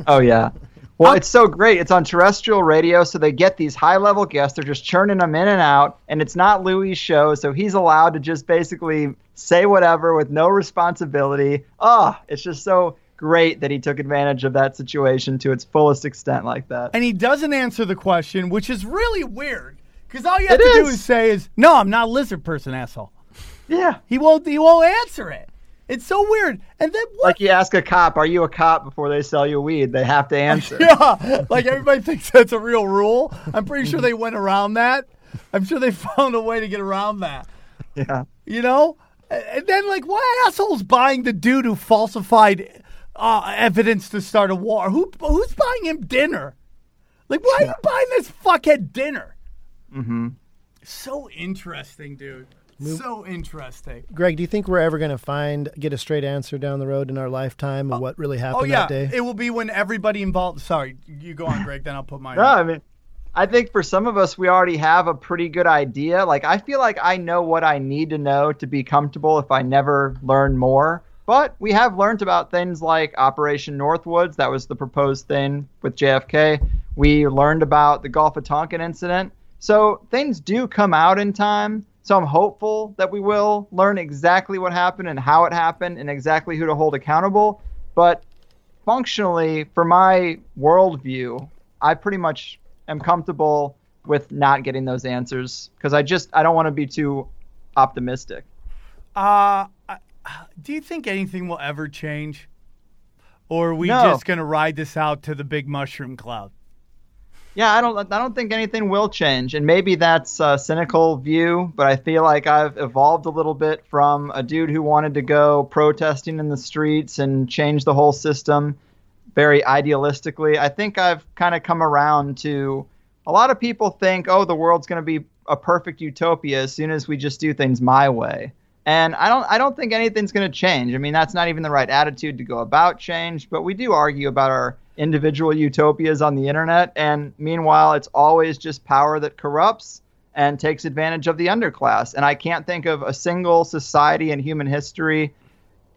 Oh yeah. Well, it's so great. It's on terrestrial radio, so they get these high level guests. They're just churning them in and out, and it's not Louis' show, so he's allowed to just basically say whatever with no responsibility. Oh, it's just so great that he took advantage of that situation to its fullest extent like that. And he doesn't answer the question, which is really weird. Because all you have It to do is. is say is, "No, I'm not a lizard person, asshole." Yeah. He won't. He won't answer it. It's so weird. And then what? Like you ask a cop, "Are you a cop?" before they sell you weed, they have to [LAUGHS] answer. yeah, like everybody thinks that's a real rule. I'm pretty sure they went around that. I'm sure they [LAUGHS] found a way to get around that. Yeah. You know? And then, like, why assholes buying the dude who falsified uh, evidence to start a war? Who Who's buying him dinner? Like, why are you buying this fuckhead dinner? Mm-hmm. So interesting, dude. So interesting. Greg, do you think we're ever going to find get a straight answer down the road in our lifetime of what really happened Oh yeah, that day? it will be when everybody involved. Sorry, you go on, Greg. Then I'll put my. No, I mean, I think for some of us, we already have a pretty good idea. Like, I feel like I know what I need to know to be comfortable if I never learn more. But we have learned about things like Operation Northwoods. That was the proposed thing with JFK. We learned about the Gulf of Tonkin incident. So things do come out in time. So I'm hopeful that we will learn exactly what happened and how it happened and exactly who to hold accountable. But functionally, for my worldview, I pretty much am comfortable with not getting those answers because I just I don't want to be too optimistic. Uh, do you think anything will ever change, or are we No. just gonna ride this out to the big mushroom cloud? Yeah, I don't I don't think anything will change, and maybe that's a cynical view, but I feel like I've evolved a little bit from a dude who wanted to go protesting in the streets and change the whole system very idealistically. I think I've kind of come around to a lot of people think, oh, the world's going to be a perfect utopia as soon as we just do things my way. And I don't I don't think anything's going to change. I mean, that's not even the right attitude to go about change, but we do argue about our individual utopias on the internet and meanwhile it's always just power that corrupts and takes advantage of the underclass. And I can't think of a single society in human history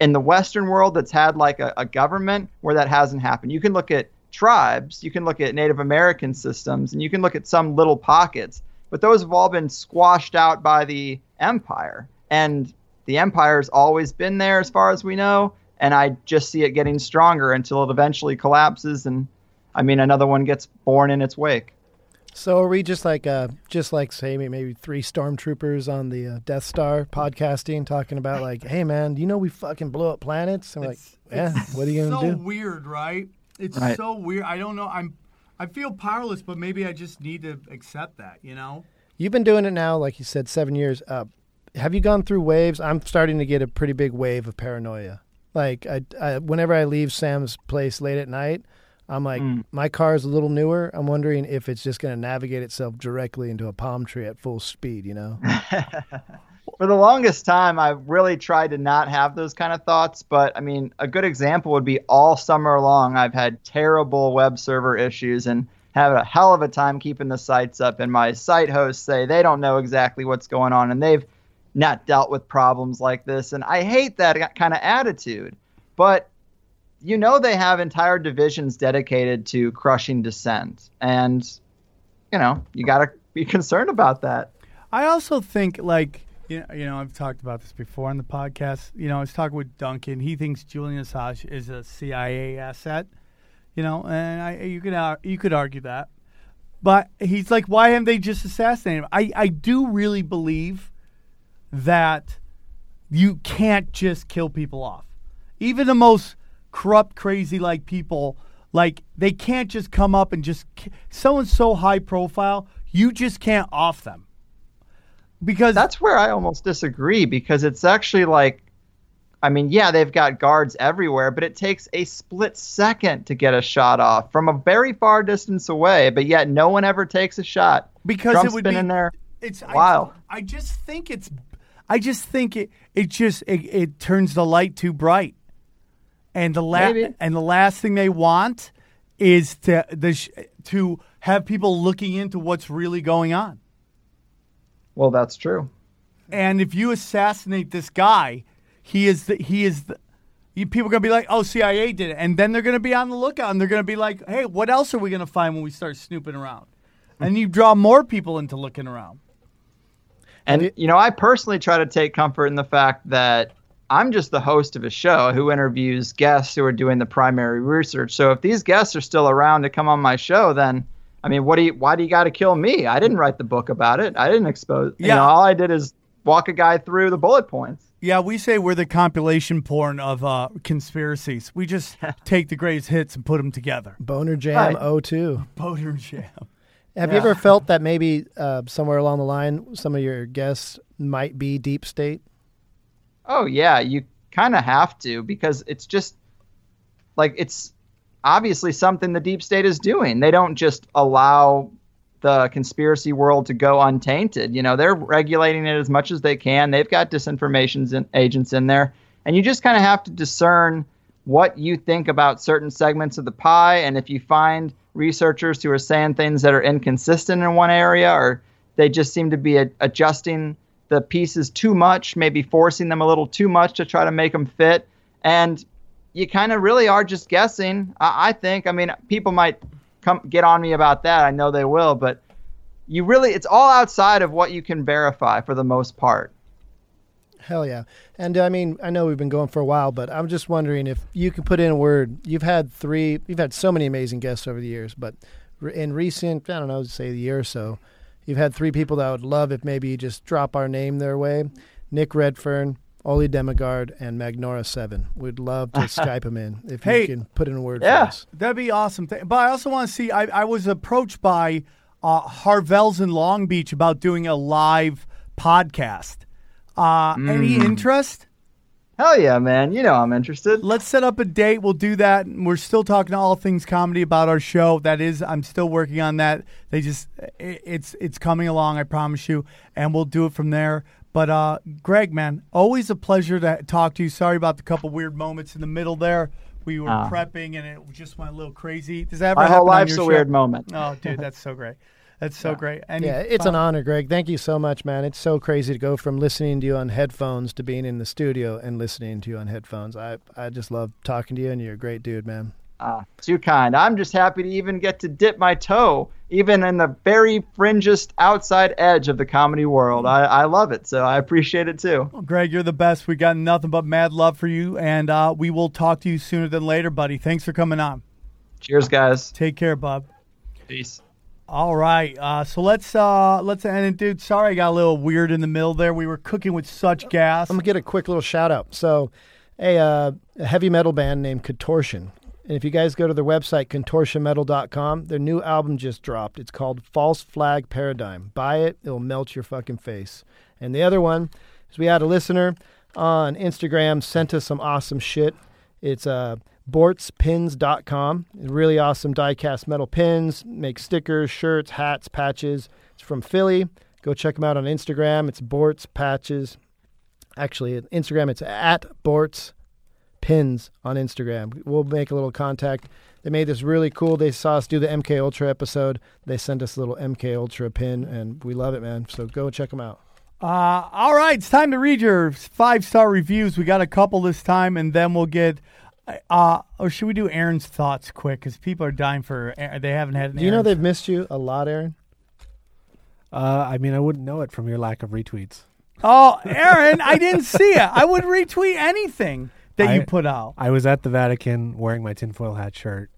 in the Western world that's had like a, a government where that hasn't happened. You can look at tribes, you can look at Native American systems, and you can look at some little pockets, but those have all been squashed out by the empire. And the empire's always been there as far as we know, and I just see it getting stronger until it eventually collapses and I mean another one gets born in its wake. So are we just like uh, just like say maybe three stormtroopers on the uh, Death Star podcasting talking about like, hey man, do you know we fucking blow up planets? And we're like, yeah, what are you gonna so do? weird, right? It's Right. so weird. I don't know. I'm. I feel powerless, but maybe I just need to accept that. You know. You've been doing it now, like you said, seven years. Uh, have you gone through waves? I'm starting to get a pretty big wave of paranoia. Like I, I whenever I leave Sam's place late at night, I'm like, mm. my car is a little newer. I'm wondering if it's just going to navigate itself directly into a palm tree at full speed. You know? [LAUGHS] For the longest time, I really tried to not have those kind of thoughts. But I mean, a good example would be all summer long, I've had terrible web server issues and have a hell of a time keeping the sites up. And my site hosts say they don't know exactly what's going on and they've not dealt with problems like this. And I hate that kind of attitude. But you know, they have entire divisions dedicated to crushing dissent. And, you know, you got to be concerned about that. I also think like you know, you know I've talked about this before on the podcast. You know, I was talking with Duncan. He thinks Julian Assange is a CIA asset. You know, and I you could you could argue that, but he's like, why haven't they just assassinated him? I I do really believe that you can't just kill people off. Even the most corrupt, crazy like people, like they can't just come up and just someone's so high profile, you just can't off them. Because that's where I almost disagree because it's actually like I mean, yeah, they've got guards everywhere, but it takes a split second to get a shot off from a very far distance away, but yet no one ever takes a shot. because Trump's it would been be in there. It's Wow. I, I just think it's. I just think it. It just it, it turns the light too bright, and the la- and the last thing they want is to the sh- to have people looking into what's really going on. Well, that's true. And if you assassinate this guy, he is the he is the You, people are gonna be like, "Oh, CIA did it," and then they're gonna be on the lookout, and they're gonna be like, "Hey, what else are we gonna find when we start snooping around?" And you draw more people into looking around. And you know, I personally try to take comfort in the fact that I'm just the host of a show who interviews guests who are doing the primary research. So if these guests are still around to come on my show, then I mean, what do you? Why do you got to kill me? I didn't write the book about it. I didn't expose. You Yeah. know, all I did is walk a guy through the bullet points. Yeah, we say we're the compilation porn of uh, conspiracies. We just [LAUGHS] take the greatest hits and put them together. Boner Jam Right. 02. Boner Jam. Have Yeah. you ever felt that maybe uh, somewhere along the line some of your guests might be deep state? Oh yeah, you kind of have to because it's just like it's obviously something the deep state is doing. They don't just allow the conspiracy world to go untainted. You know, they're regulating it as much as they can. They've got disinformation agents in there, and you just kind of have to discern what you think about certain segments of the pie. And if you find researchers who are saying things that are inconsistent in one area, or they just seem to be a- adjusting the pieces too much, maybe forcing them a little too much to try to make them fit. And you kind of really are just guessing. I, I think. I mean, people might come get on me about that. I know they will, but you really, it's all outside of what you can verify for the most part. Hell yeah. And uh, I mean, I know we've been going for a while, but I'm just wondering if you could put in a word. You've had three, you've had so many amazing guests over the years, but in recent, I don't know, say a year or so, you've had three people that I would love if maybe you just drop our name their way Nick Redfern, Ole Dammegard, and Magnora Seven. We'd love to [LAUGHS] Skype them in if Hey. you can put in a word for us. That'd be awesome. But I also want to see. I, I was approached by uh, Harvelle's in Long Beach about doing a live podcast. Uh, Any Mm. interest? Hell yeah, man. You know I'm interested. Let's set up a date. We'll do that. We're still talking to all things comedy about our show. That is, I'm still working on that. They just, it's it's coming along. I promise you, and we'll do it from there. But uh, Greg, man, always a pleasure to talk to you. Sorry about the couple weird moments in the middle there. We were Ah. prepping and it just went a little crazy. Does that ever My happen whole on life's a show? weird moment. Oh, dude, that's so great. [LAUGHS] That's so great. And yeah, you it's an honor, Greg. Thank you so much, man. It's so crazy to go from listening to you on headphones to being in the studio and listening to you on headphones. I I just love talking to you, and you're a great dude, man. Ah, too kind. I'm just happy to even get to dip my toe, even in the very fringest outside edge of the comedy world. I, I love it, so I appreciate it too. Greg, you're the best. We got nothing but mad love for you, and uh, we will talk to you sooner than later, buddy. Thanks for coming on. Cheers, guys. Take care, bub. Peace. All right, uh, so let's uh, let's end it, dude. Sorry, I got a little weird in the middle there. We were cooking with such gas. I'm gonna get a quick little shout out. So, a, uh, a heavy metal band named Contortion, and if you guys go to their website contortionmetal.com, their new album just dropped. It's called False Flag Paradigm. Buy it; it'll melt your fucking face. And the other one is we had a listener on Instagram sent us some awesome shit. It's uh, bortspins.com. Really awesome die-cast metal pins. Make stickers, shirts, hats, patches. It's from Philly. Go check them out on Instagram. It's Bort's Patches. Actually, Instagram, it's at Bort's Pins on Instagram. We'll make a little contact. They made this really cool. They saw us do the MK Ultra episode. They sent us a little MK Ultra pin, and we love it, man. So go check them out. Uh, all right, it's time to read your five star reviews. We got a couple this time, and then we'll get. Uh, or should we do Aaron's thoughts quick? Because people are dying for. They haven't had. An Do you know they've missed you a lot, Aaron? Uh, I mean, I wouldn't know it from your lack of retweets. Oh, Aaron, I didn't see it. I would retweet anything that you put out. I was at the Vatican wearing my tinfoil hat shirt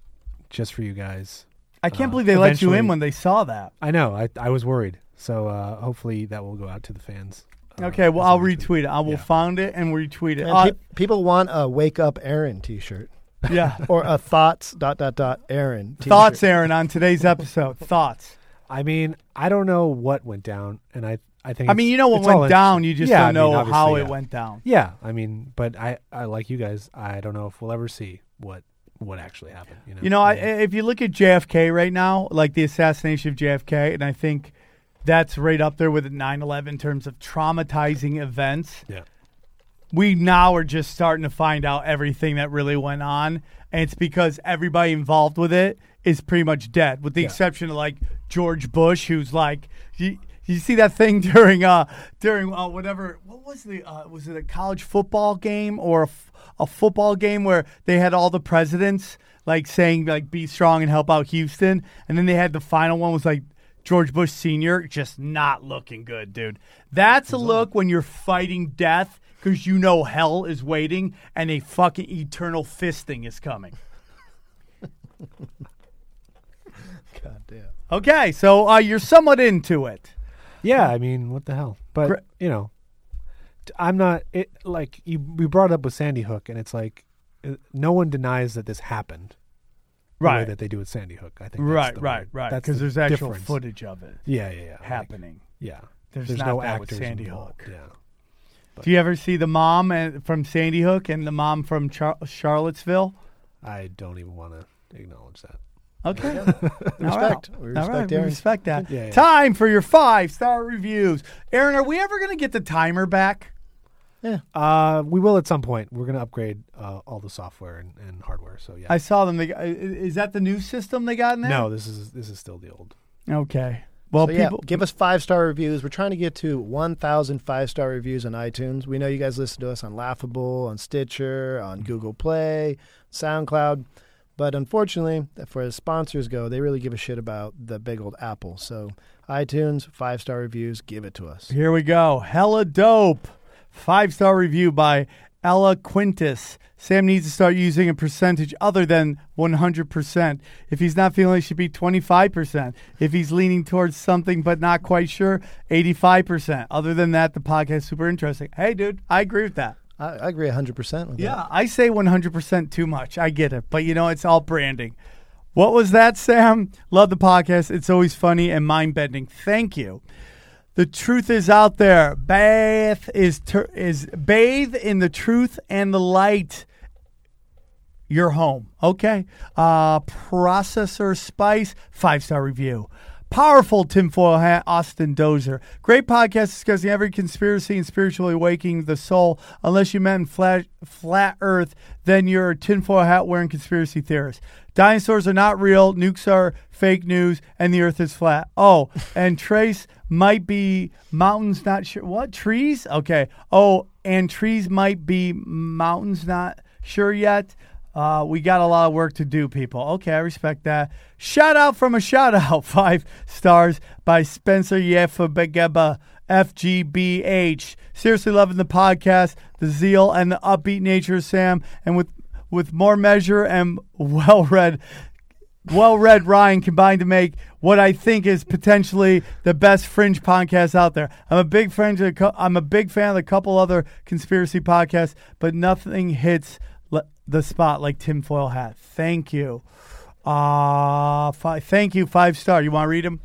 just for you guys. I can't Uh, believe they let you in when they saw that. I know. I I was worried. So uh, hopefully that will go out to the fans. Okay, well, I'll retweet it. I will find it and retweet it. Man, Uh, pe- people want a "Wake Up Aaron" T-shirt. Yeah. [LAUGHS] or a thoughts dot dot dot Aaron. T-shirt. thoughts, Aaron, on today's episode. [LAUGHS] Thoughts. I mean, I don't know what went down, and I I think I mean, it's- you know what it's all went down, you just Yeah, don't I mean, know obviously, how it went down. Yeah, I mean, but I I like you guys. I don't know if we'll ever see what what actually happened. You know, You know, I, if you look at JFK right now, like the assassination of JFK, and I think that's right up there with 9 11 in terms of traumatizing events. Yeah. We now are just starting to find out everything that really went on. And it's because everybody involved with it is pretty much dead, with the Yeah. exception of like George Bush, who's like, he, you see that thing [LAUGHS] during uh during uh, whatever what was the uh, was it a college football game or a, f- a football game where they had all the presidents like saying like be strong and help out Houston, and then they had the final one was like George Bush Senior, just not looking good, dude. That's a look when you're fighting death because you know hell is waiting and a fucking eternal fisting is coming. [LAUGHS] God damn. Okay, so uh, you're somewhat into it. Yeah, I mean, what the hell? But Gr- you know, t- I'm not. It like you. We brought it up with Sandy Hook, and it's like uh, no one denies that this happened. The way Right. that they do with Sandy Hook. I think. that's Right, right, right. Because the there's actual difference. footage of it. Yeah, yeah, yeah. like, Happening. yeah. There's, There's no that with Sandy involved, Hook. Yeah. Do you ever see the mom and, from Sandy Hook and the mom from Char- Charlottesville? I don't even want to acknowledge that. Okay. Respect. [LAUGHS] All We right. Respect right. We respect that. Yeah, yeah. Time for your five star reviews. Aaron, are we ever going to get the timer back? Yeah. Uh, we will at some point. We're going to upgrade uh, all the software and, and hardware. So yeah. I saw them. They, got- i- is that the new system they got in there? no, this is this is still the old. Okay. Well, so, yeah, people. give us five star reviews. We're trying to get to 1,000 five star reviews on iTunes. We know you guys listen to us on Laughable, on Stitcher, on Mm-hmm. Google Play, SoundCloud. But unfortunately, for as sponsors go, they really give a shit about the big old Apple. So, iTunes, five star reviews, give it to us. Here we go. Hella dope. Five star review by Ella Quintus. Sam needs to start using a percentage other than 100%. If he's not feeling it, should be 25%. If he's leaning towards something but not quite sure, 85%. Other than that, the podcast is super interesting. Hey, dude, I agree with that. I, I agree 100% with Yeah, that. I say 100% too much. I get it. But you know, it's all branding. What was that, Sam? Love the podcast. It's always funny and mind bending. Thank you. The truth is out there. Bathe is ter- is bathe in the truth and the light. Your home, okay? Uh, processor Spice five star review. Powerful tinfoil hat, Austin Dozer. Great podcast discussing every conspiracy and spiritually waking the soul. Unless you meant flat, flat Earth, then you're a tinfoil hat wearing conspiracy theorist. Dinosaurs are not real, nukes are fake news, and the Earth is flat. Oh, and Trace might be mountains, not sure. What? Trees? Okay. Oh, and trees might be mountains, not sure yet. Uh, we got a lot of work to do, people. Okay, I respect that. Shout out from a shout out, [LAUGHS] five stars by Spencer Yefabegeba, FGBH. Seriously loving the podcast, the zeal, and the upbeat nature of Sam, and with with more measure and [LAUGHS] well read. Well read Ryan combined to make what I think is potentially the best fringe podcast out there. I'm a big of I'm a big fan of a couple other conspiracy podcasts, but nothing hits the spot like tinfoil hat. Thank you. Uh, fi- thank you, five star. You want to read them?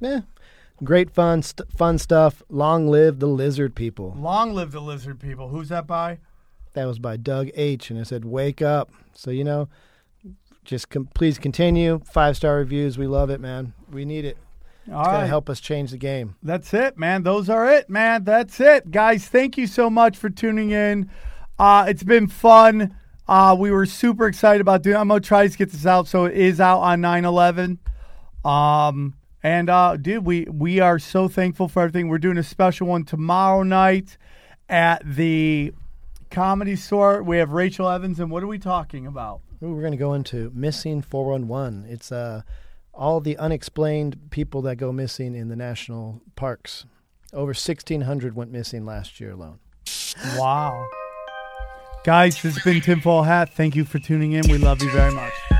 Yeah. Great fun, st- fun stuff. Long live the lizard people. Long live the lizard people. Who's that by? That was by Doug H. And it said, Wake up. So, you know, just com- please continue. Five star reviews. We love it, man. We need it. All it's right. to help us change the game. That's it, man. Those are it, man. That's it, guys. Thank you so much for tuning in. Uh, it's been fun. Uh, we were super excited about doing. I'm gonna try to get this out so it is out on 9/11. Um, and uh, dude, we we are so thankful for everything. We're doing a special one tomorrow night at the comedy store. We have Rachel Evans, and what are we talking about? Ooh, we're going to go into missing 411. It's uh, all the unexplained people that go missing in the national parks. Over 1,600 went missing last year alone. Wow. Guys, this has been Tinfoil Hat. Thank you for tuning in. We love you very much.